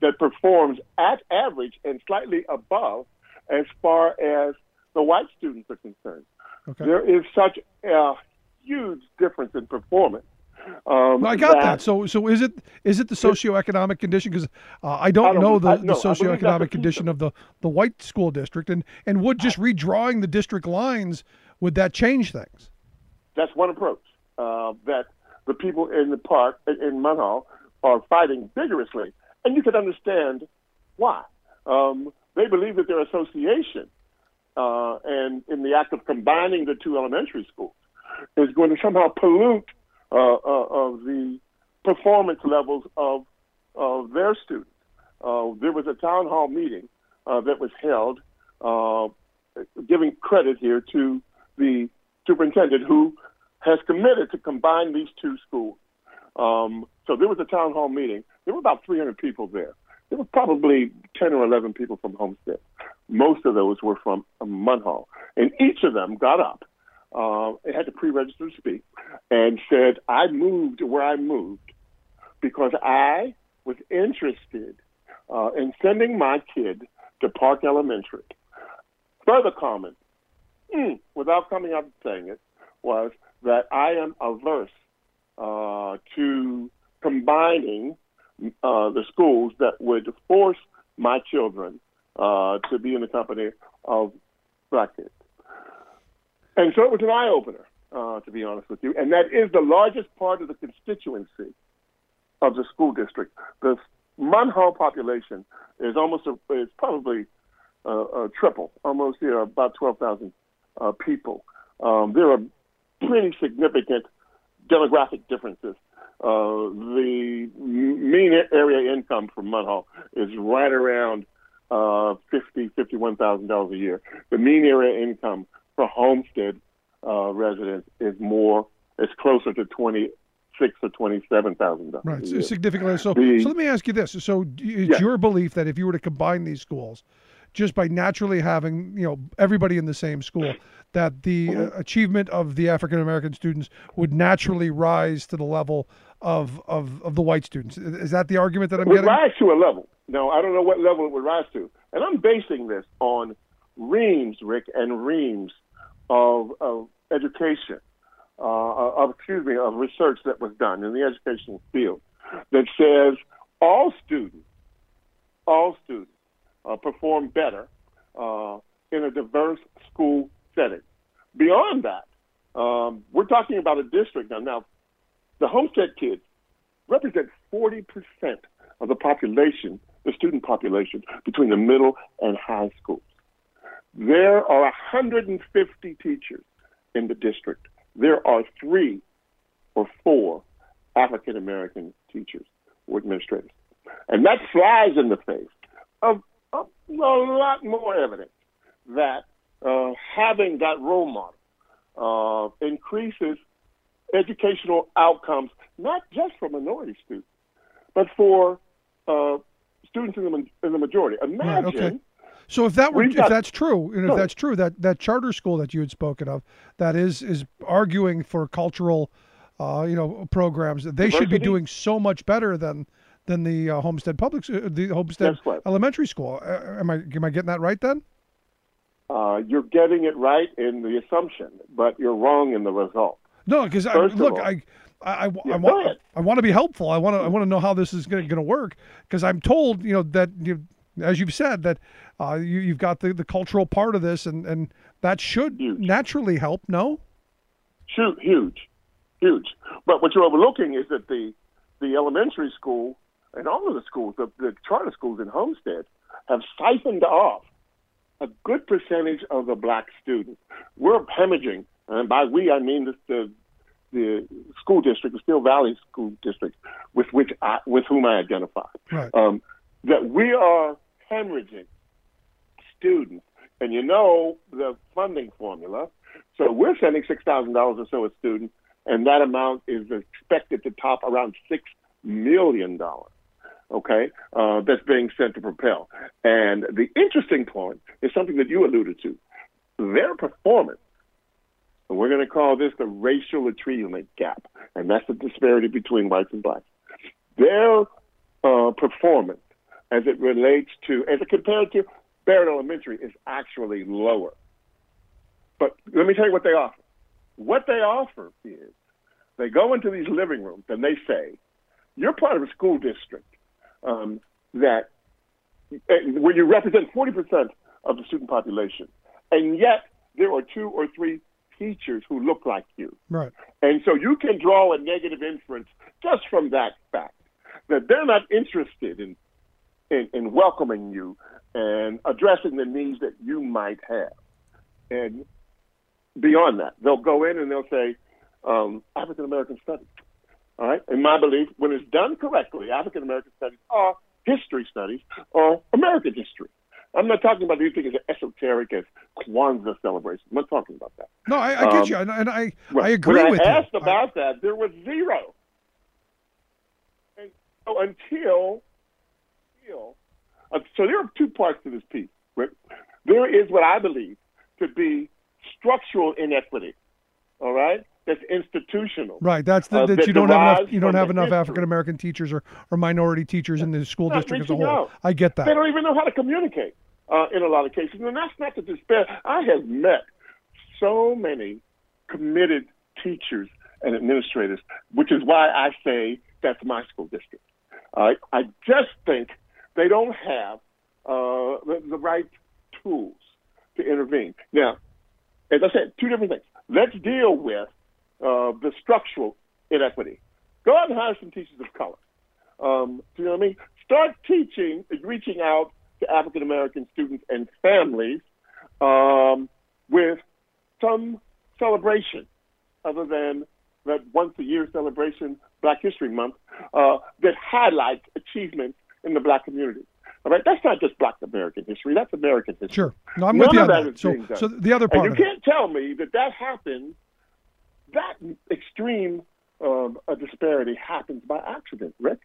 that performs at average and slightly above as far as the white students are concerned. Okay. There is such a huge difference in performance. Um, No, I got that. So, so is it is it the socioeconomic condition? Because uh, I don't I don't know the, I- no, I believe that's the socioeconomic condition of of the the white school district, and and would just redrawing the district lines would that change things? that's one approach uh, that the people in the park in Munhall are fighting vigorously, and you can understand why. Um, they believe that their association uh, and in the act of combining the two elementary schools is going to somehow pollute uh, uh, of the performance levels of of their students. Uh, there was a town hall meeting uh, that was held, giving credit here to the superintendent who has committed to combine these two schools. Um, so there was a town hall meeting. There were about 300 people there. There were probably 10 or 11 people from Homestead. Most of those were from Munhall. And each of them got up, uh, and had to pre-register to speak, and said, I moved where I moved because I was interested uh, in sending my kid to Park Elementary. Further comment, mm, without coming out and saying it, was that I am averse uh, to combining uh, the schools that would force my children uh, to be in the company of black kids. And so it was an eye opener, uh, to be honest with you. And that is the largest part of the constituency of the school district. The Munhall population is almost a, is probably uh, uh, triple, almost you know, about 12,000 uh, people. Um, there are pretty significant demographic differences. Uh, the mean area income for Munhall is right around uh, fifty, fifty-one thousand dollars a year. The mean area income for Homestead uh, residents is more, is closer to twenty-six or twenty-seven thousand dollars. Right, so significantly. So, The- so let me ask you this: so it's Yeah. your belief that if you were to combine these schools, just by naturally having you know everybody in the same school, that the Mm-hmm. uh, achievement of the African American students would naturally rise to the level of, of of the white students? Is that the argument that I'm would getting? rise to a level. No, I don't know what level it would rise to. And I'm basing this on reams, Rick, and reams of, of education, uh, of, excuse me, of research that was done in the educational field that says all students, all students uh, perform better uh, in a diverse school setting. Beyond that, um, we're talking about a district now. Now, the Homestead kids represent 40% of the population, the student population, between the middle and high schools. There are 150 teachers in the district. There are three or four African American teachers or administrators. And that flies in the face of, of a lot more evidence that uh, having that role model uh, increases educational outcomes, not just for minority students, but for uh, students in the, in the majority. Imagine. Right, okay. So if that were, We've if that's true, and if No. that's true, that that charter school that you had spoken of, that is is arguing for cultural, uh, you know, programs, they should be doing so much better than than the uh, Homestead Public, uh, the Homestead Elementary School. Uh, am I am I getting that right then? Uh, you're getting it right in the assumption, but you're wrong in the result. No, because look, all- I, I, I, Yeah, I want. I want to be helpful. I want to, I want to know how this is going to work. Because I'm told, you know, that you, as you've said, that uh, you, you've got the, the cultural part of this, and, and that should Huge. naturally help. No, Shoot, huge, huge. But what you're overlooking is that the the elementary school and all of the schools, the, the charter schools in Homestead, have siphoned off a good percentage of the black students. We're hemorrhaging, and by we I mean the the, the school district, the Steel Valley School District, with which I, with whom I identify. right? um, that we are hemorrhaging students. And you know the funding formula. So we're sending $6,000 or so a student, and that amount is expected to top around $6 million. Okay, uh, that's being sent to Propel. And the interesting point is something that you alluded to their performance. And we're going to call this the racial achievement gap, and that's the disparity between whites and blacks. Their uh, performance as it relates to, as it compared to Barrett Elementary, is actually lower. But let me tell you what they offer. What they offer is they go into these living rooms and they say, "You're part of a school district um, that eh, where you represent 40% of the student population, and yet there are two or three teachers who look like you." Right. And so you can draw a negative inference just from that fact that they're not interested in, in, in welcoming you and addressing the needs that you might have. And beyond that, they'll go in and they'll say, um, African American studies. All right? In my belief, when it's done correctly, African American studies are history studies or American history. I'm not talking about anything as esoteric as Kwanzaa celebration. I'm not talking about that. No, I, I get Um, you, and, and I, Right. I agree when with I you. asked about that, there was zero. And so until, until uh, so there are two parts to this piece. Rick. There is what I believe to be structural inequity. All right, that's institutional. Right, that's the, uh, that that you don't have enough you don't have enough. African American teachers or, or minority teachers in the school district as a whole. out. I get that. They don't even know how to communicate uh, in a lot of cases, and that's not to despair. I have met so many committed teachers and administrators, which is why I say that's my school district. Uh, I just think they don't have uh, the, the right tools to intervene. Now, as I said, two different things. Let's deal with uh, the structural inequity. Go out and hire some teachers of color. Um, do you know what I mean? Start teaching, reaching out to African American students and families um, with some celebration other than that once a year celebration, Black History Month, uh, that highlights achievements in the black community. All right, that's not just Black American history; that's American history. Sure. No, I'm None with you of on that So, being done. so the other And part you of can't tell me that that happens, that extreme um, a disparity happens by accident, Rick.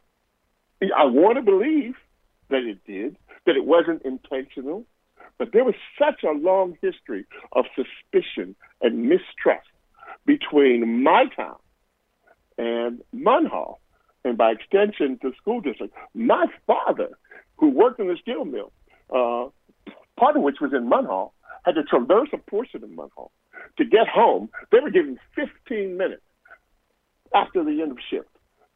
I want to believe that it did, that it wasn't intentional, but there was such a long history of suspicion and mistrust between my town and Munhall, and by extension the school district. My father who worked in the steel mill, uh, part of which was in Munhall, had to traverse a portion of Munhall to get home. They were given 15 minutes after the end of shift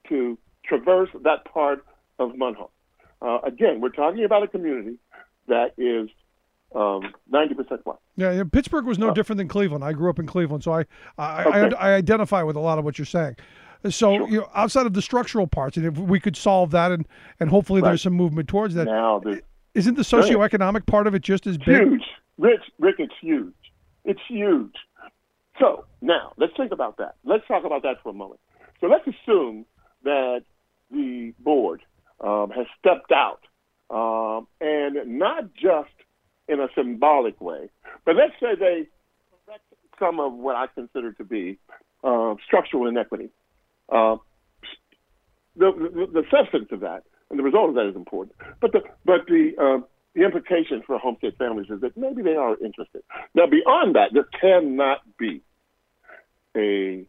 to traverse that part of Munhall. Uh, again, we're talking about a community that is um, 90% white. Yeah, yeah, Pittsburgh was no different than Cleveland. I grew up in Cleveland, so I I, Okay. I, I identify with a lot of what you're saying. So, you know, outside of the structural parts, and if we could solve that, and and hopefully Right. there's some movement towards that, Now, the isn't the socioeconomic part of it just as big? huge. Rich, Rick, it's huge. It's huge. So now let's think about that. Let's talk about that for a moment. So let's assume that the board um, has stepped out, um, and not just in a symbolic way, but let's say they correct some of what I consider to be uh, structural inequity. Uh, the, the, the substance of that and the result of that is important. But the but the uh, the implication for homestead families is that maybe they are interested. Now, beyond that, there cannot be a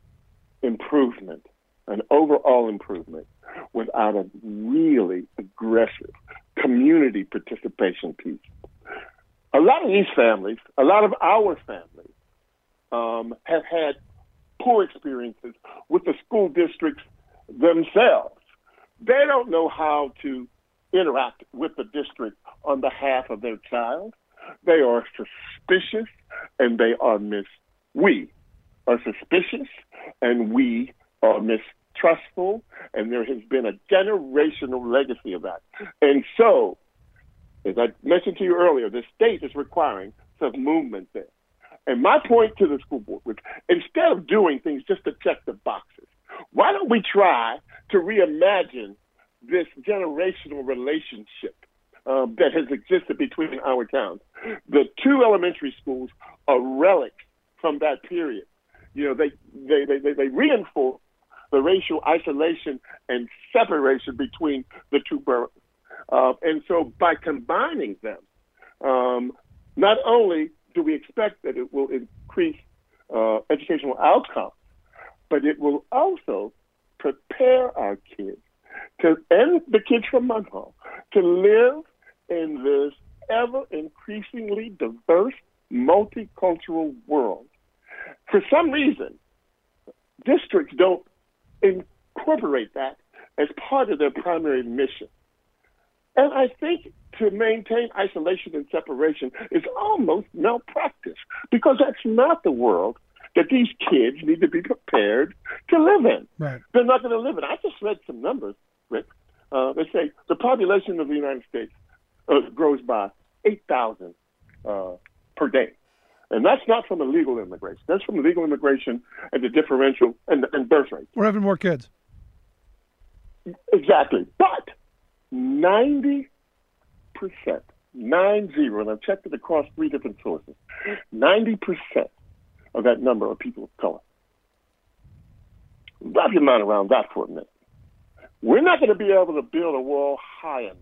improvement, an overall improvement, without a really aggressive community participation piece. A lot of these families, a lot of our families, um, have had poor experiences with the school districts themselves. They don't know how to interact with the district on behalf of their child. They are suspicious and they are mis. We are suspicious and we are mistrustful, and there has been a generational legacy of that. And so, as I mentioned to you earlier, the state is requiring some movement there. And my point to the school board was instead of doing things just to check the boxes, why don't we try to reimagine this generational relationship um, that has existed between our towns? The two elementary schools are relics from that period. You know, they they they, they, they reinforce the racial isolation and separation between the two boroughs. Uh, and so by combining them, um, not only do we expect that it will increase uh, educational outcomes, but it will also prepare our kids to, and the kids from Munhall to live in this ever increasingly diverse, multicultural world. For some reason, districts don't incorporate that as part of their primary mission. And I think to maintain isolation and separation is almost malpractice because that's not the world that these kids need to be prepared to live in. Right. They're not going to live in. I just read some numbers, Rick. Uh, they say the population of the United States uh, grows by 8,000 uh, per day. And that's not from illegal immigration. That's from legal immigration and the differential and, and birth rate. We're having more kids. Exactly. But 90%, nine zero, and I've checked it across three different sources, 90% of that number are people of color. Wrap your mind around that for a minute. We're not going to be able to build a wall high enough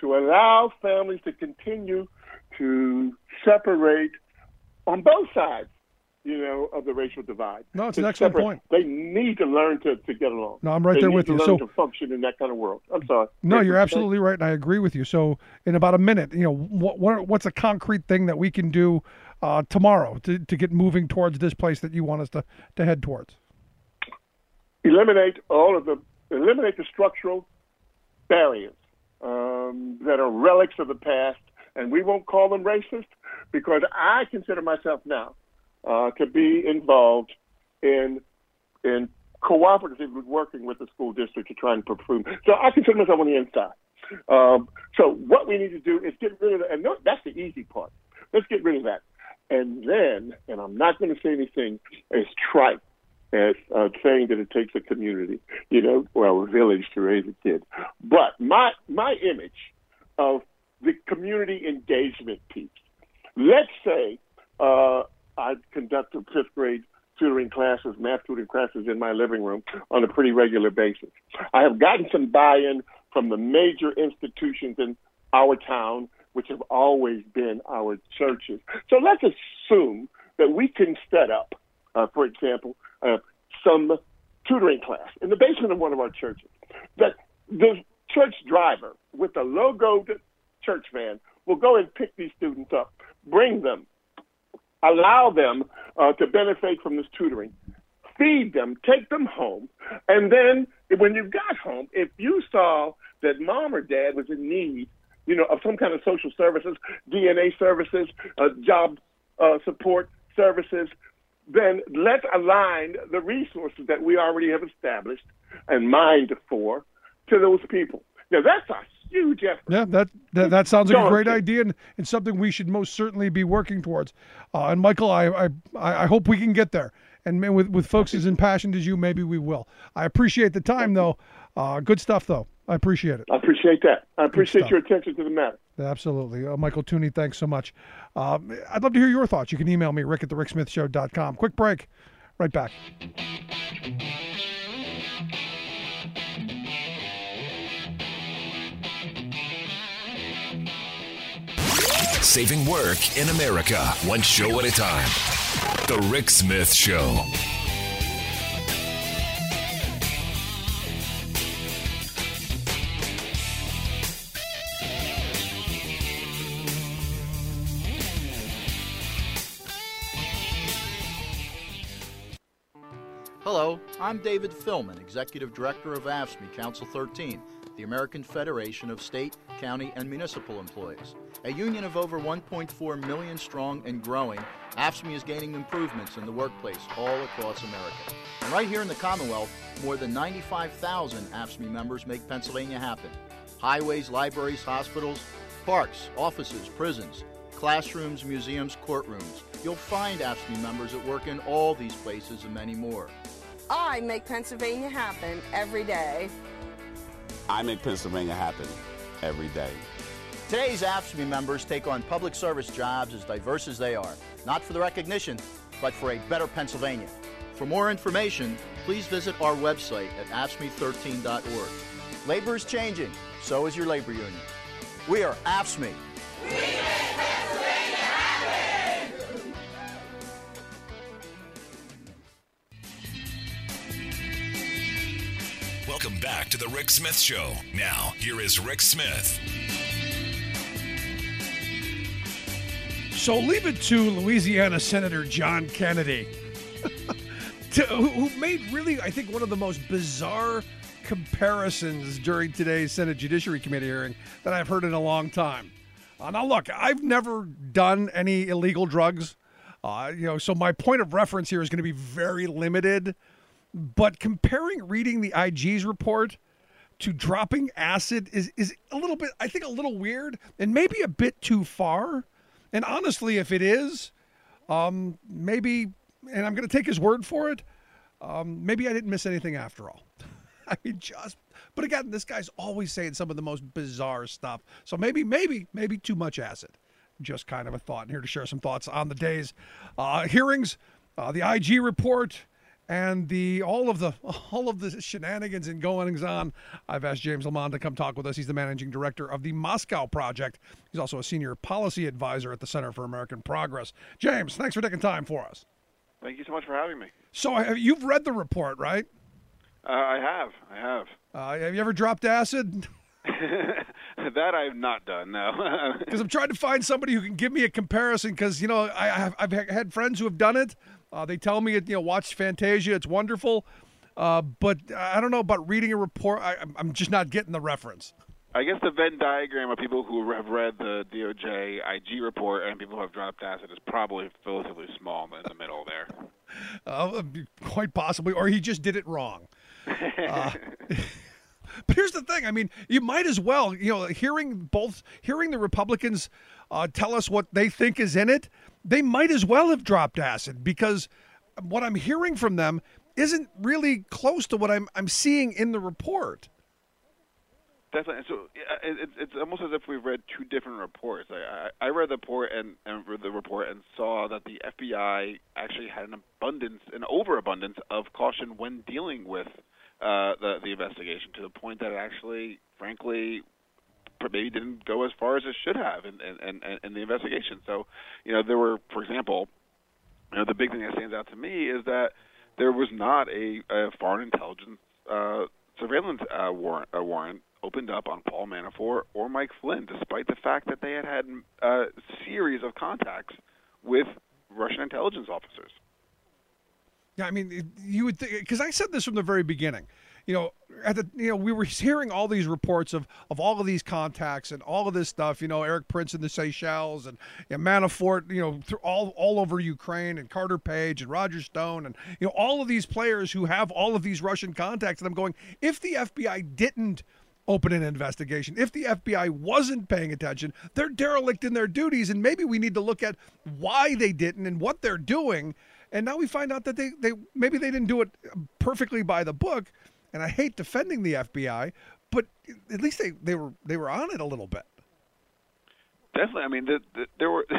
to allow families to continue to separate on both sides, you know, of the racial divide. No, it's an excellent separate- point. They need to learn to, to get along. No, I'm right They there with you. So- to function in that kind of world. I'm sorry. No, you're you absolutely right, and I agree with you. So, in about a minute, you know, what, what what's a concrete thing that we can do uh, tomorrow to, to get moving towards this place that you want us to, to head towards? eliminate all of the eliminate the structural barriers um, that are relics of the past, and we won't call them racist because I consider myself now uh, to be involved in in cooperatively working with the school district to try and improve. So I consider myself on the inside. Um, so what we need to do is get rid of that, and that's the easy part. Let's get rid of that, and then, and I'm not going to say anything as trite as uh, saying that it takes a community, you know, well, a village to raise a kid. But my my image of the community engagement piece. Let's say uh, I conduct a fifth grade tutoring classes, math tutoring classes in my living room on a pretty regular basis. I have gotten some buy-in from the major institutions in our town, which have always been our churches. So let's assume that we can set up, uh, for example, uh, some tutoring class in the basement of one of our churches. That the church driver with a logoed church van will go and pick these students up, bring them, allow them uh, to benefit from this tutoring, feed them, take them home, and then when you got home, if you saw that mom or dad was in need, you know, of some kind of social services, DNA services, uh, job uh, support services, then let's align the resources that we already have established and mined for to those people. Now that's a huge effort. Yeah, that that, that sounds like a great idea and, and something we should most certainly be working towards. Uh, and Michael, I, I I hope we can get there. And with with folks as impassioned as you, maybe we will. I appreciate the time, though. Uh, good stuff, though. I appreciate it. I appreciate that. I appreciate your attention to the matter. Absolutely. Uh, Michael Tunie, thanks so much. Um, I'd love to hear your thoughts. You can email me, rick at the ricksmithshow.com. Quick break. Right back. Saving work in America, one show at a time. The Rick Smith Show. Hello, I'm David Fillman, Executive Director of AFSCME Council 13, the American Federation of State, County, and Municipal Employees. A union of over 1.4 million strong and growing, AFSCME is gaining improvements in the workplace all across America. And right here in the Commonwealth, more than 95,000 AFSCME members make Pennsylvania happen. Highways, libraries, hospitals, parks, offices, prisons, classrooms, museums, courtrooms. You'll find AFSCME members at work in all these places and many more. I make Pennsylvania happen every day. I make Pennsylvania happen every day. Today's AFSCME members take on public service jobs as diverse as they are, not for the recognition, but for a better Pennsylvania. For more information, please visit our website at AFSCME13.org. Labor is changing, so is your labor union. We are AFSCME. Welcome back to The Rick Smith Show. Now, here is Rick Smith. So leave it to Louisiana Senator John Kennedy, to, who, made really, I think, one of the most bizarre comparisons during today's Senate Judiciary Committee hearing that I've heard in a long time. Uh, now, look, I've never done any illegal drugs, uh, you know, so my point of reference here is going to be very limited. But comparing reading the IG's report to dropping acid is is a little bit, I think, a little weird and maybe a bit too far. And honestly, if it is, um, maybe, and I'm going to take his word for it, um, maybe I didn't miss anything after all. I mean, just, but again, this guy's always saying some of the most bizarre stuff. So maybe, maybe, maybe too much acid. Just kind of a thought. And here to share some thoughts on the day's uh, hearings, uh, the IG report, and the all of the all of the shenanigans and goings on. I've asked James Lamond to come talk with us. He's the managing director of the Moscow Project. He's also a senior policy advisor at the Center for American Progress. James, thanks for taking time for us. Thank you so much for having me. So you've read the report, right? Uh, I have. I have. Uh, have you ever dropped acid? that I have not done. No. Because I'm trying to find somebody who can give me a comparison. Because you know, I, have, I've had friends who have done it. Uh, they tell me, you know, watch Fantasia, it's wonderful. Uh, but I don't know about reading a report. I, I'm- I'm just not getting the reference. I guess the Venn diagram of people who have read the DOJ IG report and people who have dropped acid is probably relatively small in the middle there. Uh, quite possibly, or he just did it wrong. Uh, but here's the thing. I mean, you might as well, you know, hearing both, hearing the Republicans uh, tell us what they think is in it, they might as well have dropped acid because what I'm hearing from them isn't really close to what I'm I'm seeing in the report. Definitely. So it, it's it's almost as if we've read two different reports. I, I I read the report and, and read the report and saw that the FBI actually had an abundance, an overabundance of caution when dealing with uh, the the investigation, to the point that it actually, frankly, maybe didn't go as far as it should have in in, in, in the investigation. So, you know, there were, for example, you know, the big thing that stands out to me is that there was not a, a foreign intelligence uh, surveillance uh, warrant, uh, warrant opened up on Paul Manafort or Mike Flynn, despite the fact that they had had a series of contacts with Russian intelligence officers. Yeah, I mean, you would think because I said this from the very beginning. You know, at the you know we were hearing all these reports of of all of these contacts and all of this stuff. You know, Erik Prince in the Seychelles and, Manafort. You know, through all all over Ukraine and Carter Page and Roger Stone and you know all of these players who have all of these Russian contacts. And I'm going, if the FBI didn't open an investigation. If the FBI wasn't paying attention, they're derelict in their duties, and maybe we need to look at why they didn't and what they're doing. And now we find out that they, they maybe they didn't do it perfectly by the book. And I hate defending the FBI, but at least they, they were they were on it a little bit. Definitely. I mean, the, the, there were.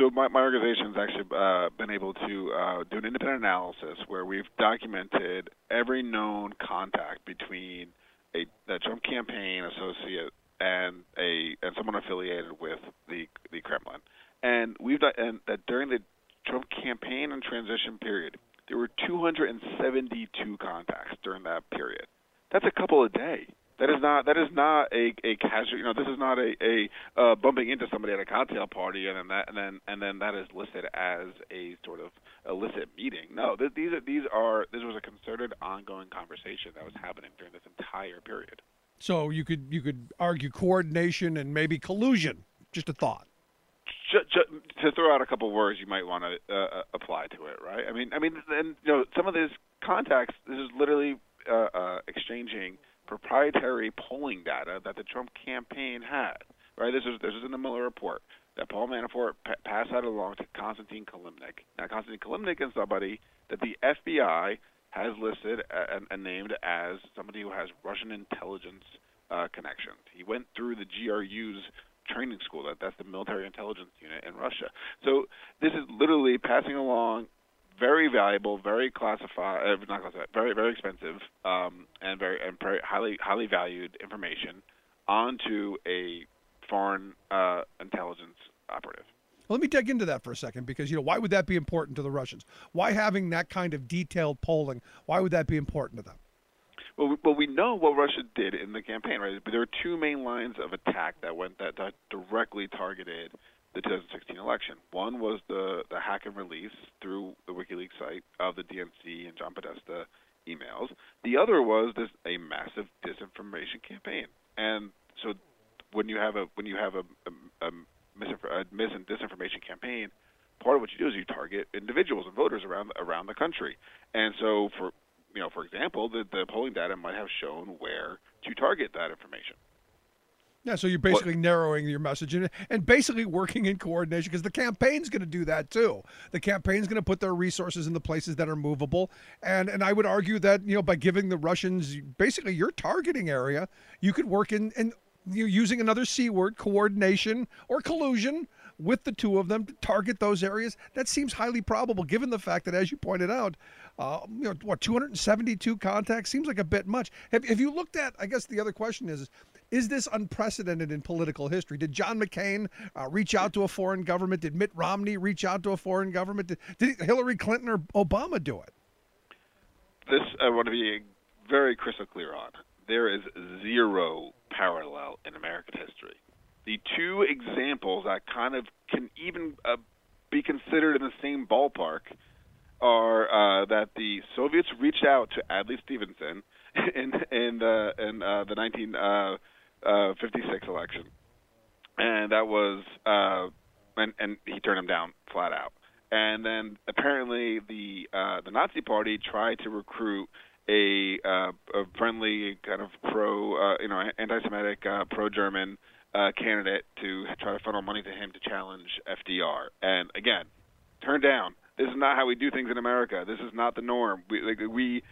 So my, my organization's actually uh, been able to uh, do an independent analysis where we've documented every known contact between a the Trump campaign associate and a and someone affiliated with the the Kremlin, and we've done, and that during the Trump campaign and transition period, there were 272 contacts during that period. That's a couple a day. That is not that is not a a casual. You know, this is not a a uh, bumping into somebody at a cocktail party and then that and then and then that is listed as a sort of illicit meeting. No, th- these are these are this was a concerted, ongoing conversation that was happening during this entire period. So you could you could argue coordination and maybe collusion. Just a thought. Ju- ju- to throw out a couple words you might want to uh, uh, apply to it, right? I mean, I mean, and you know, some of these contacts. This is literally uh, uh, exchanging proprietary polling data that the Trump campaign had. Right. This is this is in the Mueller report that Paul Manafort pa- passed that along to Konstantin Kilimnik. Now, Konstantin Kilimnik is somebody that the FBI has listed and, and named as somebody who has Russian intelligence uh, connections. He went through the GRU's training school. That that's the military intelligence unit in Russia. So this is literally passing along very valuable, very classified, uh, not classified, very very expensive, um, and very and very highly highly valued information onto a foreign uh, intelligence operative. Let me dig into that for a second because you know why would that be important to the Russians? Why having that kind of detailed polling? Why would that be important to them? Well, we, well, we know what Russia did in the campaign, right? But there were two main lines of attack that went that, that directly targeted the 2016 election. One was the the hack and release through the WikiLeaks site of the DNC and John Podesta emails. The other was this a massive disinformation campaign. And so when you have a when you have a, a, a, a mis and disinformation campaign, part of what you do is you target individuals and voters around around the country. And so for you know, for example, the, the polling data might have shown where to target that information. Yeah, so you're basically narrowing your message and, and basically working in coordination because the campaign's going to do that too. The campaign's going to put their resources in the places that are movable, and and I would argue that you know by giving the Russians basically your targeting area, you could work in in you're using another c word coordination or collusion with the two of them to target those areas. That seems highly probable given the fact that, as you pointed out, uh, you know what 272 contacts seems like a bit much. Have, have you looked at? I guess the other question is. Is this unprecedented in political history? Did John McCain uh, reach out to a foreign government? Did Mitt Romney reach out to a foreign government? Did, did Hillary Clinton or Obama do it? This I want to be very crystal clear on. There is zero parallel in American history. The two examples that kind of can even uh, be considered in the same ballpark are uh, that the Soviets reached out to Adlai Stevenson in in the in uh, the 1956 election, and that was uh, and and he turned him down flat out. And then apparently the uh, the Nazi Party tried to recruit a, uh, a friendly kind of pro, uh, you know, anti-Semitic, uh, pro-German uh, candidate to try to funnel money to him to challenge FDR. And again, turned down. This is not how we do things in America. This is not the norm. We like we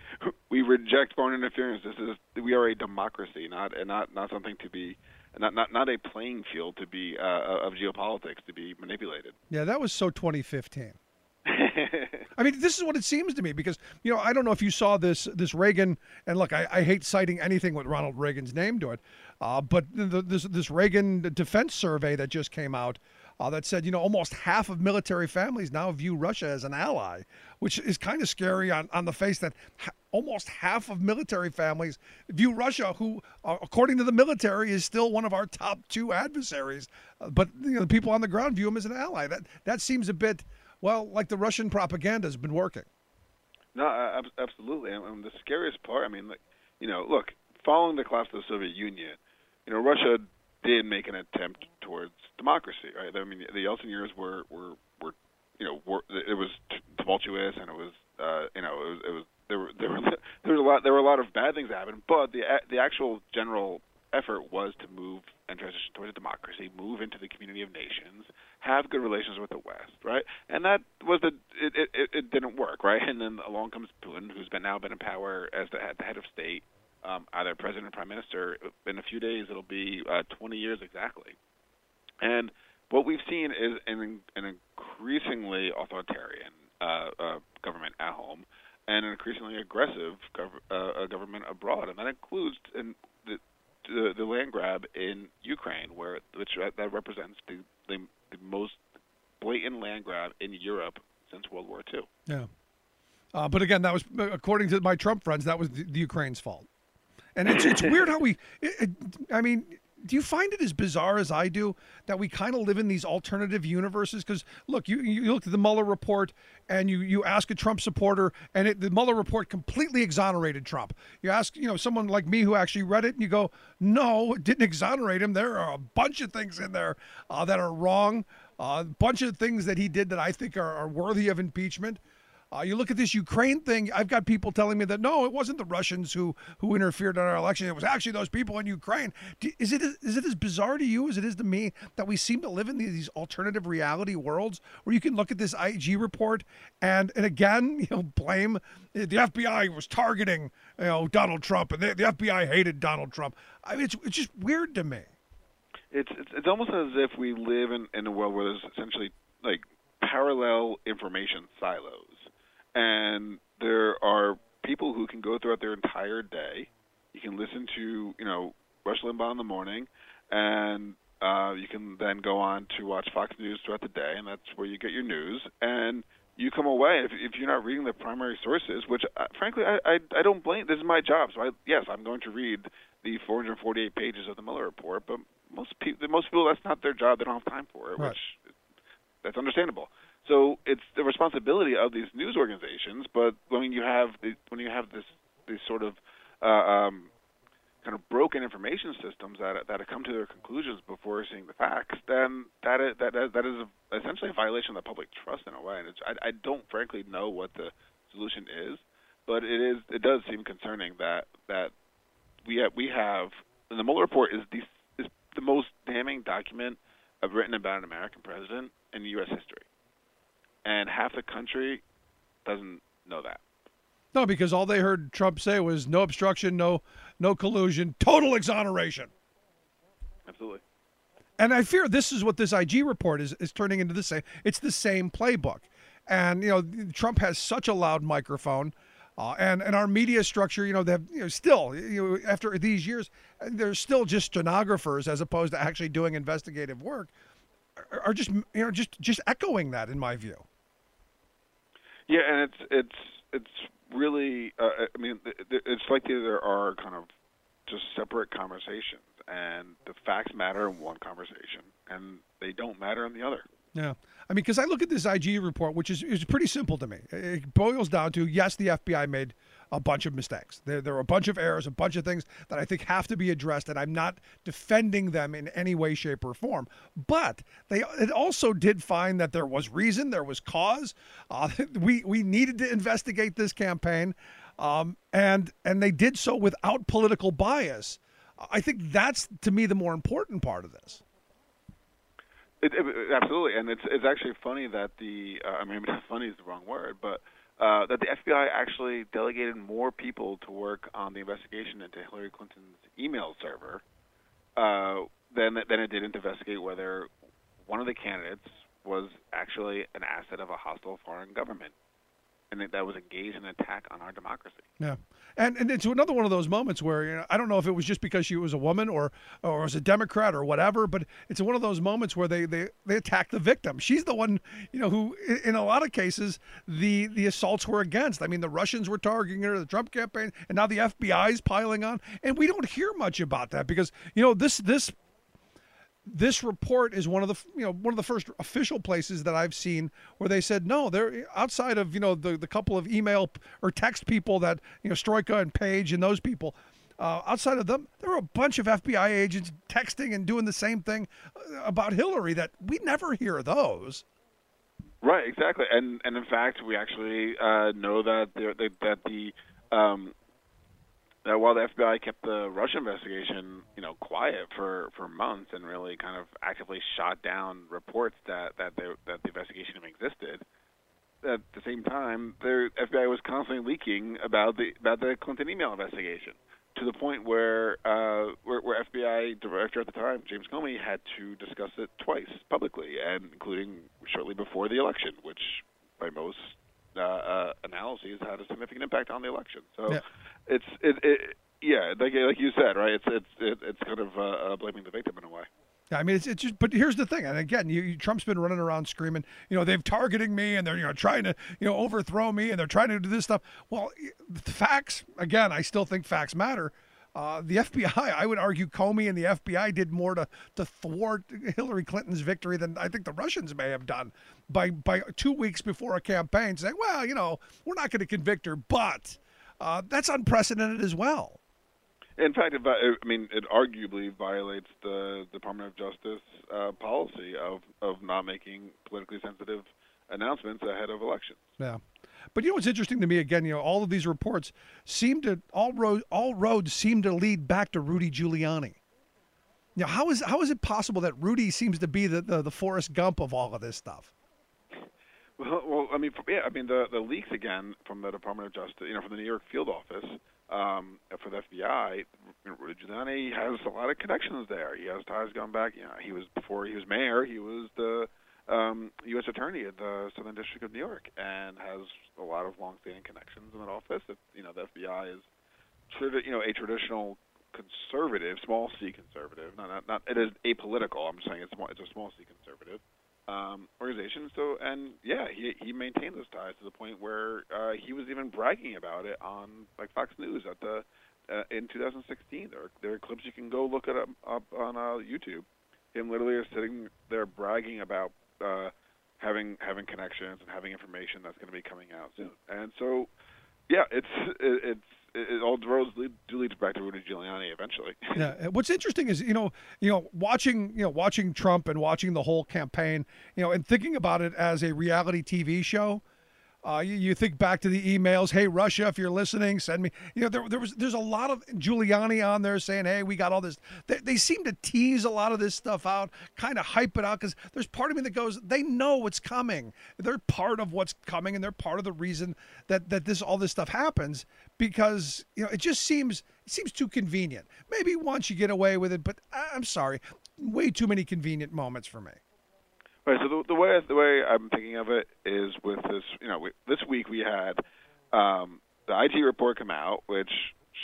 we reject foreign interference. This is we are a democracy, not and not not something to be not not not a playing field to be uh, of geopolitics to be manipulated. Yeah, that was so 2015. I mean, this is what it seems to me because you know I don't know if you saw this this Reagan and look, I, I hate citing anything with Ronald Reagan's name to it, uh, but the, this this Reagan defense survey that just came out uh, that said you know almost half of military families now view Russia as an ally, which is kind of scary on on the face that ha- almost half of military families view Russia, who, uh, according to the military, is still one of our top two adversaries. Uh, but you know, the people on the ground view him as an ally. That that seems a bit well like the Russian propaganda has been working. No, absolutely. And, the scariest part, I mean, you know, look, following the collapse of the Soviet Union, you know, Russia did make an attempt towards democracy, right? I mean, the Yeltsin years were were were, you know, were, it was tumultuous and it was, uh, you know, it was, it was there were there were there was a lot there were a lot of bad things that happened, but the the actual general effort was to move and transition towards a democracy, move into the community of nations, have good relations with the West, right? And that was the it it, it- didn't work, right? And then along comes Putin, who's been now been in power as the, the head of state, um, either president or prime minister. In a few days, it'll be uh, 20 years exactly. And what we've seen is an, an increasingly authoritarian uh, uh, government at home and an increasingly aggressive gov- uh, uh, government abroad, and that includes in the, the the land grab in Ukraine, where which that represents the, the the most blatant land grab in Europe since World War II. Yeah. Uh, but again, that was according to my Trump friends. That was the, the Ukraine's fault. And it's it's weird how we. It, it, I mean, do you find it as bizarre as I do that we kind of live in these alternative universes? Because look, you you look at the Mueller report and you you ask a Trump supporter, and it, the Mueller report completely exonerated Trump. You ask you know someone like me who actually read it, and you go, no, it didn't exonerate him. There are a bunch of things in there uh, that are wrong. Uh, a bunch of things that he did that I think are, are worthy of impeachment. Uh, you look at this Ukraine thing. I've got people telling me that no, it wasn't the Russians who who interfered in our election. It was actually those people in Ukraine. Do, is it is it as bizarre to you as it is to me that we seem to live in these, alternative reality worlds where you can look at this IG report and and again you know blame the FBI was targeting you know Donald Trump and the, the FBI hated Donald Trump. I mean, it's it's just weird to me. It's it's, it's almost as if we live in, in a world where there's essentially like parallel information silos, and there are people who can go throughout their entire day. You can listen to you know Rush Limbaugh in the morning, and uh, you can then go on to watch Fox News throughout the day, and that's where you get your news. And you come away if, if you're not reading the primary sources, which uh, frankly I, I I don't blame. This is my job, so I, yes, I'm going to read the 448 pages of the Mueller report. But most people, most people, that's not their job. They don't have time for it, Right. which that's understandable. So it's the responsibility of these news organizations. But when you have the, when you have this this sort of uh, um, kind of broken information systems that that have come to their conclusions before seeing the facts, then that is, that that is essentially a violation of the public trust in a way. And I, I don't frankly know what the solution is, but it is it does seem concerning that that we have, we have the Mueller report is the is the most damning document of written about an American president in U.S. history, and half the country doesn't know that. No, because all they heard Trump say was no obstruction, no no collusion, total exoneration. Absolutely. And I fear this is what this IG report is, is turning into the same. It's the same playbook. And, you know, Trump has such a loud microphone. Uh, and, and our media structure, you know, they've, you know, still, you know, after these years, they're still just stenographers as opposed to actually doing investigative work, are, are just, you know, just, just echoing that in my view. Yeah, and it's it's it's really. Uh, I mean, it's like there are kind of just separate conversations, and the facts matter in one conversation, and they don't matter in the other. Yeah. I mean, because I look at this IG report, which is, is pretty simple to me. It boils down to yes, the FBI made a bunch of mistakes. There, there are a bunch of errors, a bunch of things that I think have to be addressed, and I'm not defending them in any way, shape, or form. But they it also did find that there was reason, there was cause. Uh, we we needed to investigate this campaign, um, and and they did so without political bias. I think that's to me the more important part of this. It, it, absolutely, and it's it's actually funny that the uh, I mean funny is the wrong word, but uh, that the FBI actually delegated more people to work on the investigation into Hillary Clinton's email server uh, than than it did to investigate whether one of the candidates was actually an asset of a hostile foreign government. And it, that was engaged in an attack on our democracy. Yeah, and and it's another one of those moments where you know, I don't know if it was just because she was a woman or or was a Democrat or whatever, but it's one of those moments where they they they attack the victim. She's the one you know who, in a lot of cases, the the assaults were against. I mean, the Russians were targeting her, the Trump campaign, and now the FBI is piling on, and we don't hear much about that because you know this this this report is one of the you know one of the first official places that I've seen where they said no they're outside of you know the the couple of email or text people that you know Strzok and Page and those people uh, outside of them there were a bunch of FBI agents texting and doing the same thing uh, about Hillary that we never hear those. Right, exactly, and and in fact, we actually uh, know that that, that the um, that while the FBI kept the Russia investigation, you know, quiet for, for months and really kind of actively shot down reports that that the, that the investigation even existed. At the same time, the FBI was constantly leaking about the about the Clinton email investigation to the point where uh, where, where FBI director at the time, James Comey, had to discuss it twice publicly, and including shortly before the election, which by most uh, uh, analyses had a significant impact on the election. So Yeah. it's it, it yeah, like like you said, right? It's it's it, it's kind of uh, uh, blaming the victim in a way. Yeah, I mean, it's, it's just, but here's the thing, and again, you, you, Trump's been running around screaming, you know, they've targeting me and they're, you know, trying to, you know, overthrow me and they're trying to do this stuff. Well, the facts, again, I still think facts matter. Uh, the FBI, I would argue, Comey and the FBI did more to to thwart Hillary Clinton's victory than I think the Russians may have done by by two weeks before a campaign, saying, well, you know, we're not going to convict her, but uh, that's unprecedented as well. In fact, it, I mean, it arguably violates the Department of Justice uh, policy of of not making politically sensitive announcements ahead of elections. Yeah. But you know what's interesting to me again, you know, all of these reports seem to all road all roads seem to lead back to Rudy Giuliani. Now, how is how is it possible that Rudy seems to be the, the, the Forrest Gump of all of this stuff? Well, well, I mean, yeah, I mean the the leaks again from the Department of Justice, you know, from the New York field office um, for the FBI. Rudy Giuliani has a lot of connections there. He has ties going back. You know, he was before he was mayor. He was the um, U.S. attorney at the Southern District of New York, and has a lot of long-standing connections in that office. It, you know, the FBI is, you know, a traditional conservative, small c conservative. Not, not, not it is apolitical. I'm saying it's small, it's a small c conservative um, organization. So, and yeah, he he maintained those ties to the point where uh, he was even bragging about it on like Fox News at the uh, in 2016. There are, there are clips you can go look it up, up on uh, YouTube. Him literally is sitting there bragging about uh, having having connections and having information that's going to be coming out soon. And so, yeah, it's it, it's it, all roads lead, do lead back to Rudy Giuliani eventually. Yeah. What's interesting is, you know, you know, watching, you know, watching Trump and watching the whole campaign, you know, and thinking about it as a reality TV show. Uh, you, you think back to the emails. Hey, Russia, if you're listening, send me. You know, there, there was there's a lot of Giuliani on there saying, "Hey, we got all this." They, they seem to tease a lot of this stuff out, kind of hype it out, because there's part of me that goes, they know what's coming. They're part of what's coming, and they're part of the reason that that this all this stuff happens. Because you know, it just seems it seems too convenient. Maybe once you get away with it, but I- I'm sorry, way too many convenient moments for me. Right. So the, the way the way I'm thinking of it is with this, you know, we, this week we had um, the IG report come out, which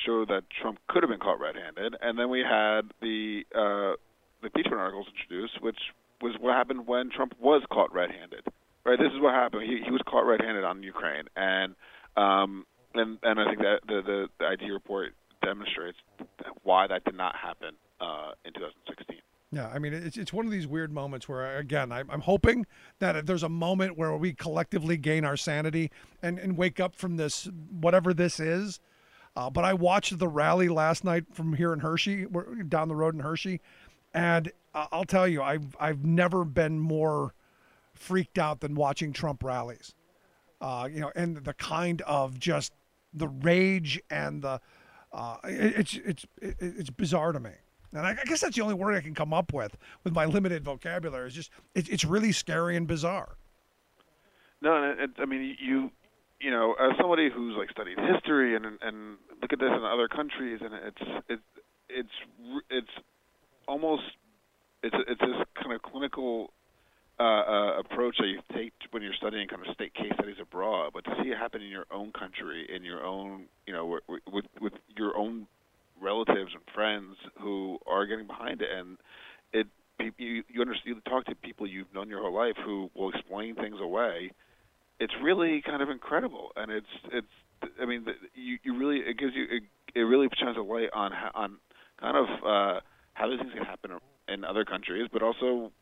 showed that Trump could have been caught red-handed, and then we had the uh, the impeachment articles introduced, which was what happened when Trump was caught red-handed. Right. This is what happened. He he was caught red-handed on Ukraine, and um, and and I think that the the, the IG report demonstrates why that did not happen uh, in 2016. Yeah, I mean, it's it's one of these weird moments where, again, I'm, I'm hoping that there's a moment where we collectively gain our sanity and, and wake up from this, whatever this is. Uh, but I watched the rally last night from here in Hershey, down the road in Hershey, and I'll tell you, I've I've never been more freaked out than watching Trump rallies. Uh, you know, and the kind of just the rage and the uh, it, it's it's it's bizarre to me. And I, I guess that's the only word I can come up with with my limited vocabulary. Is just it, it's really scary and bizarre. No, it, I mean you, you know, as somebody who's like studied history and and look at this in other countries, and it's it's it's it's almost it's it's this kind of clinical uh, uh, approach that you take when you're studying kind of state case studies abroad, but to see it happen in your own country, in your own, you know, with with, with your own relatives and friends who are getting behind it, and it you you understand you talk to people you've known your whole life who will explain things away. It's really kind of incredible, and it's it's I mean you you really it gives you it, it really shines a light on on kind of uh, how these things can happen in other countries, but also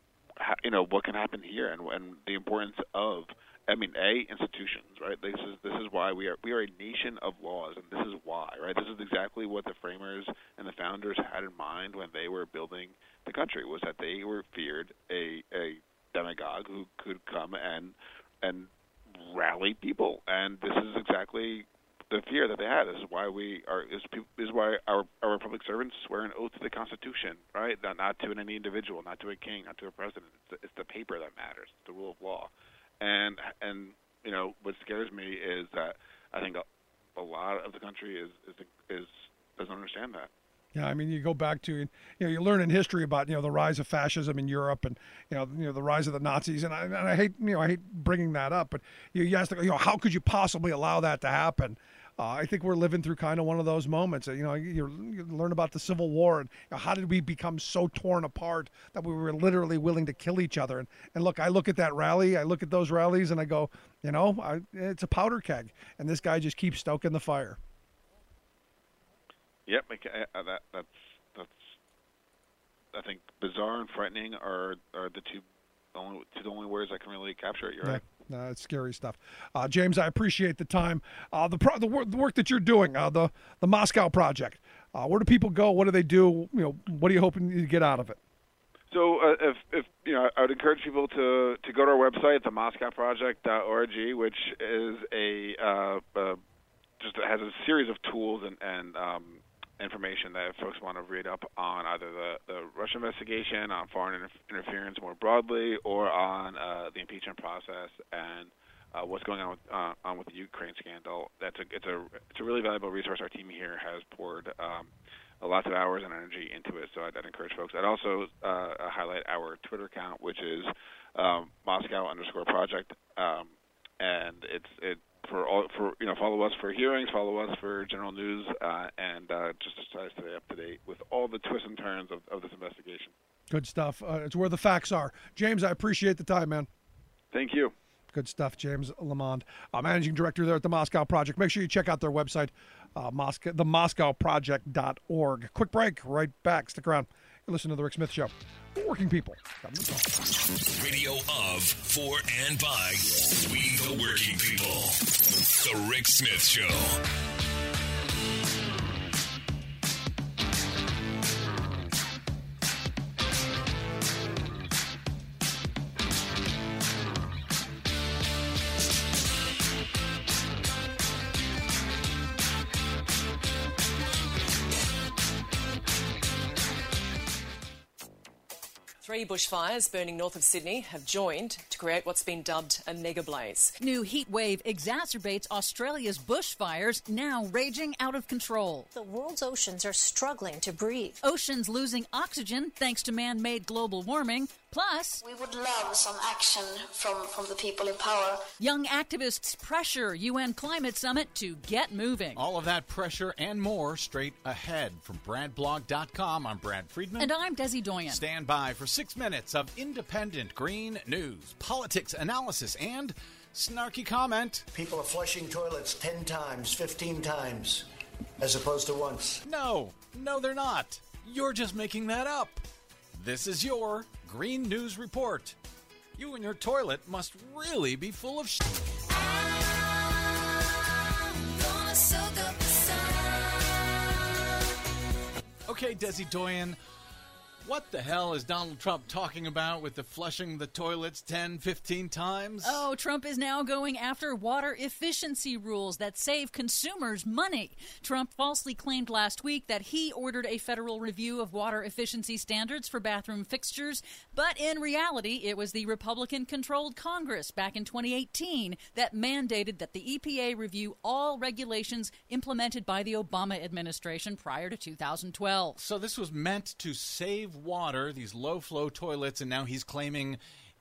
you know what can happen here and and the importance of I mean, a institutions, right? This is this is why we are we are a nation of laws, and this is why, right? This is exactly what the framers and the founders had in mind when they were building the country. Was that they were feared a a demagogue who could come and and rally people, and this is exactly the fear that they had. This is why we are is is why our our public servants swear an oath to the Constitution, right? Not not to any individual, not to a king, not to a president. It's the, it's the paper that matters, the rule of law and and you know what scares me is that I think a, a lot of the country is is is doesn't understand that. Yeah, I mean, you go back to you know you learn in history about you know the rise of fascism in Europe and you know you know the rise of the Nazis and I, and I hate you know I hate bringing that up, but you, you ask you know how could you possibly allow that to happen? Uh, I think we're living through kind of one of those moments. You know, you, learn about the Civil War and you know, how did we become so torn apart that we were literally willing to kill each other. And, and look, I look at that rally, I look at those rallies, and I go, you know, I, it's a powder keg, and this guy just keeps stoking the fire. Yep, uh, that, that's that's I think bizarre and frightening are are the two only two the only words I can really capture it. You're yeah. right. No, it's scary stuff. Uh, James, I appreciate the time. Uh, the, pro- the, wor- the work that you're doing, uh, the the Moscow project. Uh, where do people go? What do they do? You know, what are you hoping to get out of it? So, uh, if, if you know, I would encourage people to to go to our website, the MoscowProject.org, which is a uh, uh, just has a series of tools and and um, information that folks want to read up on either the, the Russia investigation, on foreign inter- interference more broadly, or on uh, the impeachment process and uh, what's going on with uh, on with the Ukraine scandal. That's a it's a it's a really valuable resource. Our team here has poured um, lots of hours and energy into it, so I'd, I'd encourage folks. I'd also uh, highlight our Twitter account, which is um, Moscow underscore project, um, and it's it for all for you know follow us for hearings, follow us for general news, uh, and uh, just to try to stay up to date with all the twists and turns of, of this investigation. Good stuff. Uh, it's where the facts are. James, I appreciate the time, man. Thank you. Good stuff, James Lamond, uh, managing director there at the Moscow Project. Make sure you check out their website, uh, Moscow, themoscowproject.org. Quick break, right back. Stick around. You listen to the Rick Smith Show. Working people. Radio of, for, and by we the working people. The Rick Smith Show. Three bushfires burning north of Sydney have joined create what's been dubbed a mega blaze. New heat wave exacerbates Australia's bushfires, now raging out of control. The world's oceans are struggling to breathe. Oceans losing oxygen thanks to man made global warming. Plus, we would love some action from, from the people in power. Young activists pressure UN climate summit to get moving. All of that pressure and more straight ahead from BradBlog.com. I'm Brad Friedman. And I'm Desi Doyen. Stand by for six minutes of independent green news, politics, analysis, and snarky comment. People are flushing toilets 10 times, 15 times, as opposed to once. No, no, they're not. You're just making that up. This is your Green News Report. You and your toilet must really be full of sh. Okay, Desi Doyen, what the hell is Donald Trump talking about with the flushing the toilets 10, 15 times? Oh, Trump is now going after water efficiency rules that save consumers money. Trump falsely claimed last week that he ordered a federal review of water efficiency standards for bathroom fixtures, but in reality, it was the Republican controlled Congress back in 2018 that mandated that the EPA review all regulations implemented by the Obama administration prior to 2012. So this was meant to save water, these low flow toilets, and now he's claiming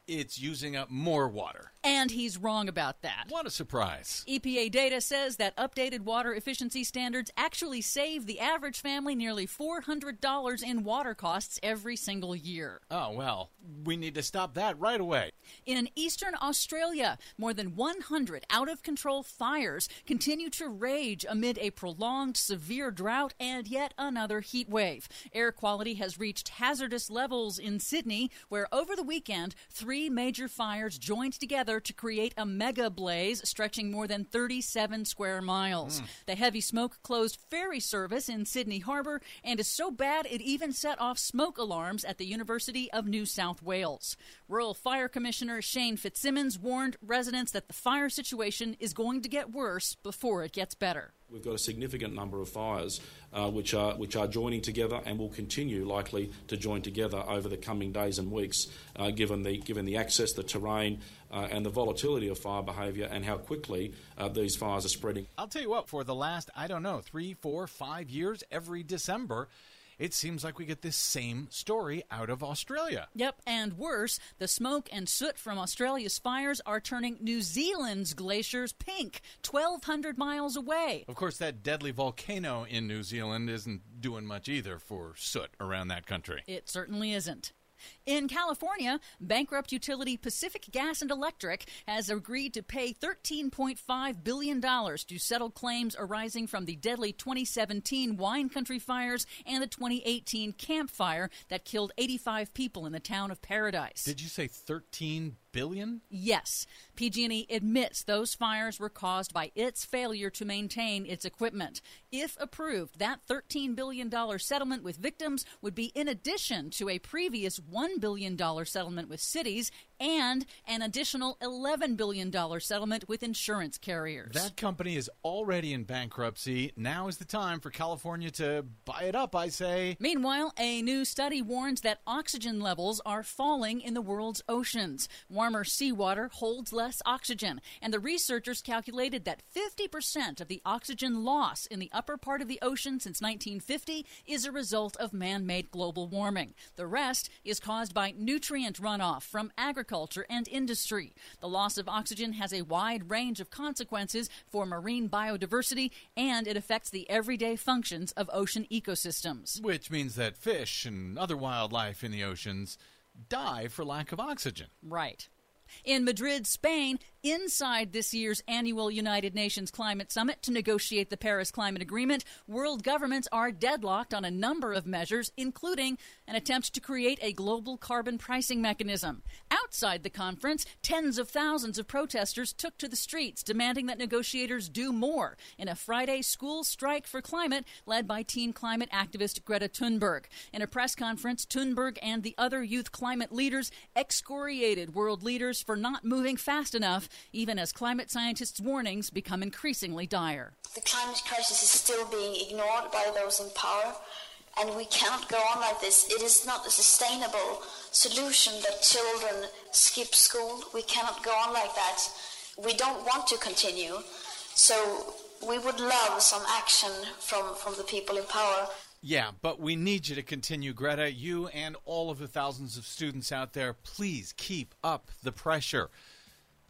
it's using up more water. And he's wrong about that. What a surprise. EPA data says that updated water efficiency standards actually save the average family nearly $400 in water costs every single year. Oh, well, we need to stop that right away. In eastern Australia, more than 100 out of control fires continue to rage amid a prolonged severe drought and yet another heat wave. Air quality has reached hazardous levels in Sydney, where over the weekend, three major fires joined together to create a mega blaze stretching more than 37 square miles. Mm. The heavy smoke closed ferry service in Sydney Harbour and is so bad it even set off smoke alarms at the University of New South Wales. Rural Fire Commissioner Shane Fitzsimmons warned residents that the fire situation is going to get worse before it gets better. We've got a significant number of fires uh, which are which are joining together and will continue likely to join together over the coming days and weeks, uh, given the given the access, the terrain, uh, and the volatility of fire behaviour and how quickly uh, these fires are spreading. I'll tell you what, for the last, I don't know, three, four, five years, every December, it seems like we get this same story out of Australia. Yep, and worse, the smoke and soot from Australia's fires are turning New Zealand's glaciers pink, 1,200 miles away. Of course, that deadly volcano in New Zealand isn't doing much either for soot around that country. It certainly isn't. In California, bankrupt utility Pacific Gas and Electric has agreed to pay $13.5 billion to settle claims arising from the deadly 2017 wine country fires and the 2018 Camp Fire that killed 85 people in the town of Paradise. Did you say 13 billion? Yes. PG&E admits those fires were caused by its failure to maintain its equipment. If approved, that $13 billion settlement with victims would be in addition to a previous $1 billion settlement with cities and an additional $11 billion settlement with insurance carriers. That company is already in bankruptcy. Now is the time for California to buy it up, I say. Meanwhile, a new study warns that oxygen levels are falling in the world's oceans. Warmer seawater holds less oxygen, and the researchers calculated that 50% of the oxygen loss in the upper part of the ocean since 1950 is a result of man made global warming. The rest is caused by nutrient runoff from agriculture and industry. The loss of oxygen has a wide range of consequences for marine biodiversity, and it affects the everyday functions of ocean ecosystems. Which means that fish and other wildlife in the oceans die for lack of oxygen. Right. In Madrid, Spain, inside this year's annual United Nations Climate Summit to negotiate the Paris Climate Agreement, world governments are deadlocked on a number of measures, including an attempt to create a global carbon pricing mechanism. Outside the conference, tens of thousands of protesters took to the streets demanding that negotiators do more in a Friday school strike for climate led by teen climate activist Greta Thunberg. In a press conference, Thunberg and the other youth climate leaders excoriated world leaders for not moving fast enough, even as climate scientists' warnings become increasingly dire. The climate crisis is still being ignored by those in power, and we cannot go on like this. It is not a sustainable solution that children skip school. We cannot go on like that. We don't want to continue. So we would love some action from, from the people in power. Yeah, but we need you to continue, Greta. You and all of the thousands of students out there, please keep up the pressure.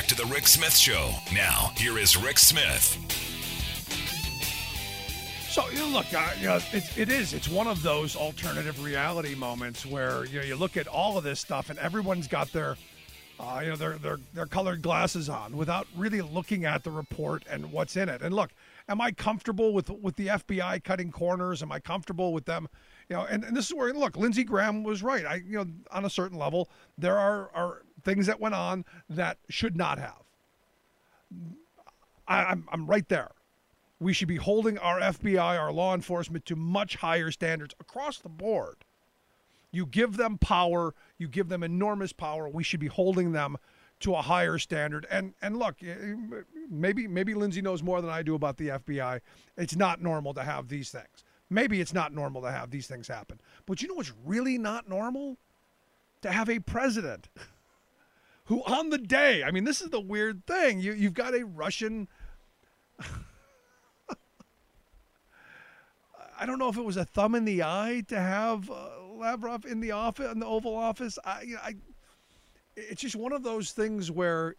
Back to the Rick Smith Show. Now, here is Rick Smith. So you know, look, uh, you know, it, it is. It's one of those alternative reality moments where you know you look at all of this stuff and everyone's got their, uh, you know, their their their colored glasses on without really looking at the report and what's in it. And look, am I comfortable with with the FBI cutting corners? Am I comfortable with them? You know, and, and this is where look, Lindsey Graham was right. I you know, on a certain level, there are are things that went on that should not have. I, I'm I'm right there. We should be holding our FBI, our law enforcement, to much higher standards across the board. You give them power, you give them enormous power. We should be holding them to a higher standard. And and look, eh, maybe maybe Lindsey knows more than I do about the FBI. It's not normal to have these things. Maybe it's not normal to have these things happen. But you know what's really not normal? To have a president who on the day, I mean, this is the weird thing. You you've got a Russian I don't know if it was a thumb in the eye to have uh, Lavrov in the office in the Oval Office. I, I, it's just one of those things where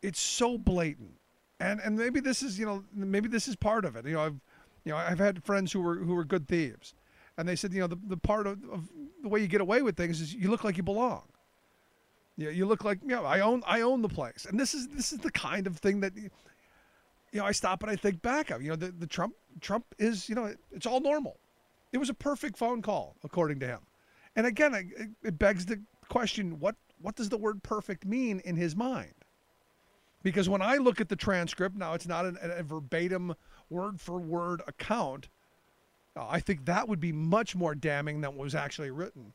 it's so blatant, and and maybe this is you know maybe this is part of it. You know, I've you know I've had friends who were who were good thieves, and they said you know the, the part of, of the way you get away with things is you look like you belong. You, you look like you know I own I own the place, and this is this is the kind of thing that you know, I stop and I think back of, you know, the, the Trump Trump is, you know, it, it's all normal. It was a perfect phone call, according to him. And again, it, it begs the question: what what does the word perfect mean in his mind? Because when I look at the transcript, now it's not an, a verbatim word for word account. Uh, I think that would be much more damning than what was actually written.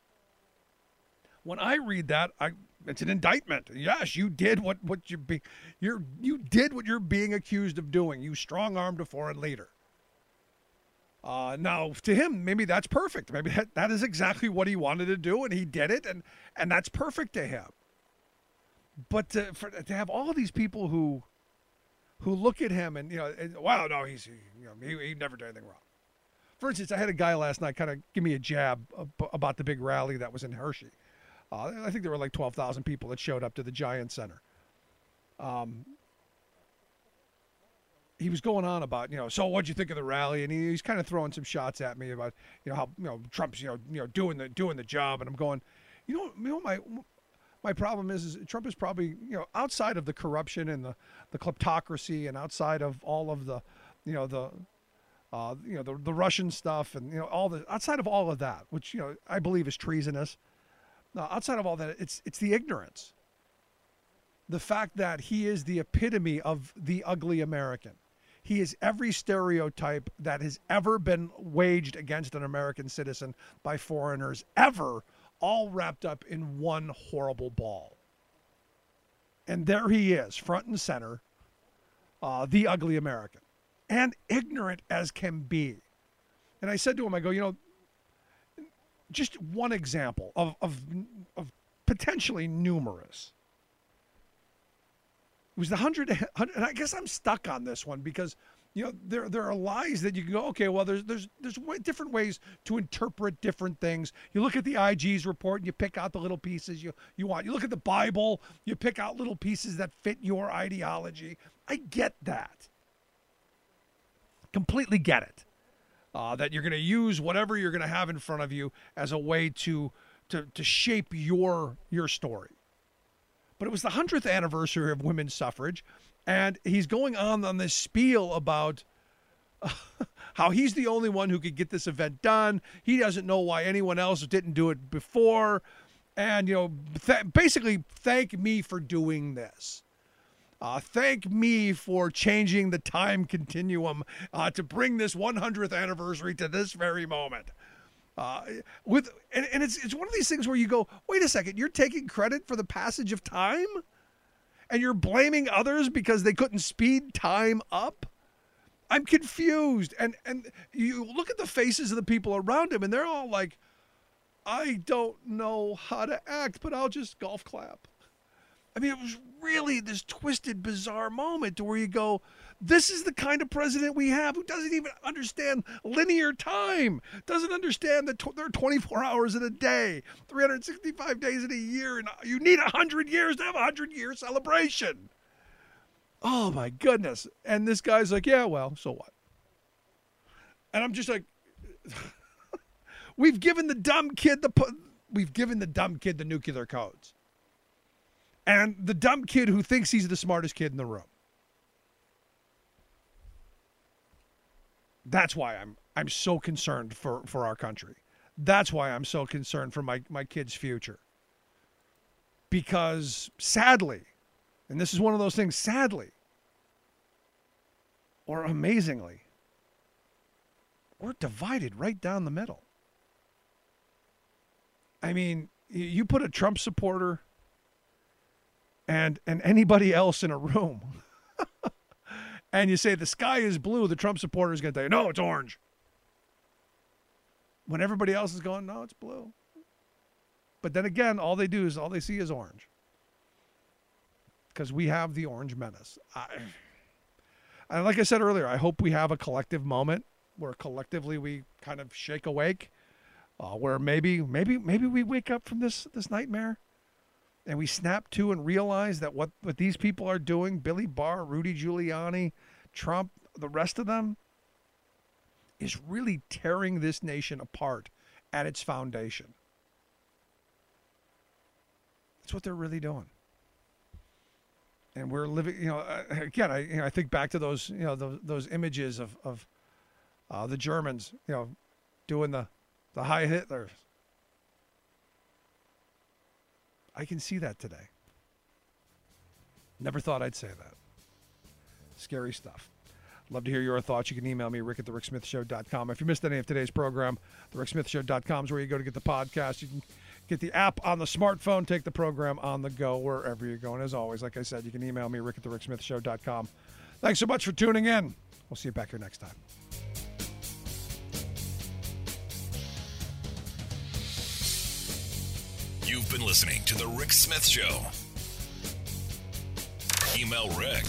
When I read that, I it's an indictment. Yes, you did what what you be you're you did what you're being accused of doing. You strong armed a foreign leader. Uh, now to him, maybe that's perfect. Maybe that, that is exactly what he wanted to do, and he did it, and and that's perfect to him. But to, for, to have all these people who who look at him and you know, wow, no, he's you know he, he never did anything wrong. For instance, I had a guy last night kind of give me a jab about the big rally that was in Hershey. Uh, I think there were like 12,000 people that showed up to the Giant Center. Um, he was going on about, you know, so what'd you think of the rally? And he, he's kind of throwing some shots at me about, you know, how you know Trump's, you know, you know, doing the doing the job. And I'm going, you know, you know, my my problem is, is Trump is probably, you know, outside of the corruption and the the kleptocracy and outside of all of the, you know, the uh, you know, the, the Russian stuff and, you know, all the, outside of all of that, which, you know, I believe is treasonous. Now, outside of all that, it's, it's the ignorance. The fact that he is the epitome of the ugly American. He is every stereotype that has ever been waged against an American citizen by foreigners, ever, all wrapped up in one horrible ball. And there he is, front and center, uh, the ugly American and ignorant as can be. And I said to him, I go, you know, just one example of, of, of potentially numerous. It was the hundred, and I guess I'm stuck on this one because you know there there are lies that you can go okay well there's there's there's different ways to interpret different things you look at the IG's report and you pick out the little pieces you you want you look at the bible you pick out little pieces that fit your ideology i get that completely get it. Uh, that you're going to use whatever you're going to have in front of you as a way to, to to shape your your story. But it was the hundredth anniversary of women's suffrage, and he's going on on this spiel about how he's the only one who could get this event done. He doesn't know why anyone else didn't do it before, and you know, th- basically thank me for doing this. Uh, thank me for changing the time continuum uh, to bring this 100th anniversary to this very moment. Uh, with and, and it's it's one of these things where you go, wait a second, you're taking credit for the passage of time, and you're blaming others because they couldn't speed time up. I'm confused, and and you look at the faces of the people around him, and they're all like, I don't know how to act, but I'll just golf clap. I mean, it was really this twisted, bizarre moment to where you go, this is the kind of president we have who doesn't even understand linear time, doesn't understand that there are 24 hours in a day, 365 days in a year, and you need 100 years to have a 100 year celebration. Oh my goodness. And this guy's like, yeah, well, so what? And I'm just like, we've given the dumb kid the we've given the dumb kid the nuclear codes and the dumb kid who thinks he's the smartest kid in the room. That's why I'm I'm so concerned for, for our country. That's why I'm so concerned for my, my kid's future. Because sadly, and this is one of those things, sadly, or amazingly, we're divided right down the middle. I mean, you put a Trump supporter and and anybody else in a room, and you say the sky is blue, the Trump supporter is going to tell you, no, it's orange. When everybody else is going, no, it's blue. But then again, all they do is all they see is orange. Because we have the orange menace. I, and like I said earlier, I hope we have a collective moment where collectively we kind of shake awake, uh, where maybe maybe maybe we wake up from this this nightmare, and we snap to and realize that what what these people are doing, Billy Barr, Rudy Giuliani, Trump, the rest of them, is really tearing this nation apart at its foundation. That's what they're really doing and we're living you know uh, again i you know, i think back to those you know those, those images of of uh, the germans you know doing the the high hitlers i can see that today never thought i'd say that scary stuff love to hear your thoughts you can email me rick at the ricksmithshow.com if you missed any of today's program the ricksmithshow.com is where you go to get the podcast you can Get the app on the smartphone. Take the program on the go wherever you're going. as always, like I said, you can email me, rick at the ricksmithshow.com. Thanks so much for tuning in. We'll see you back here next time. You've been listening to The Rick Smith Show. Email Rick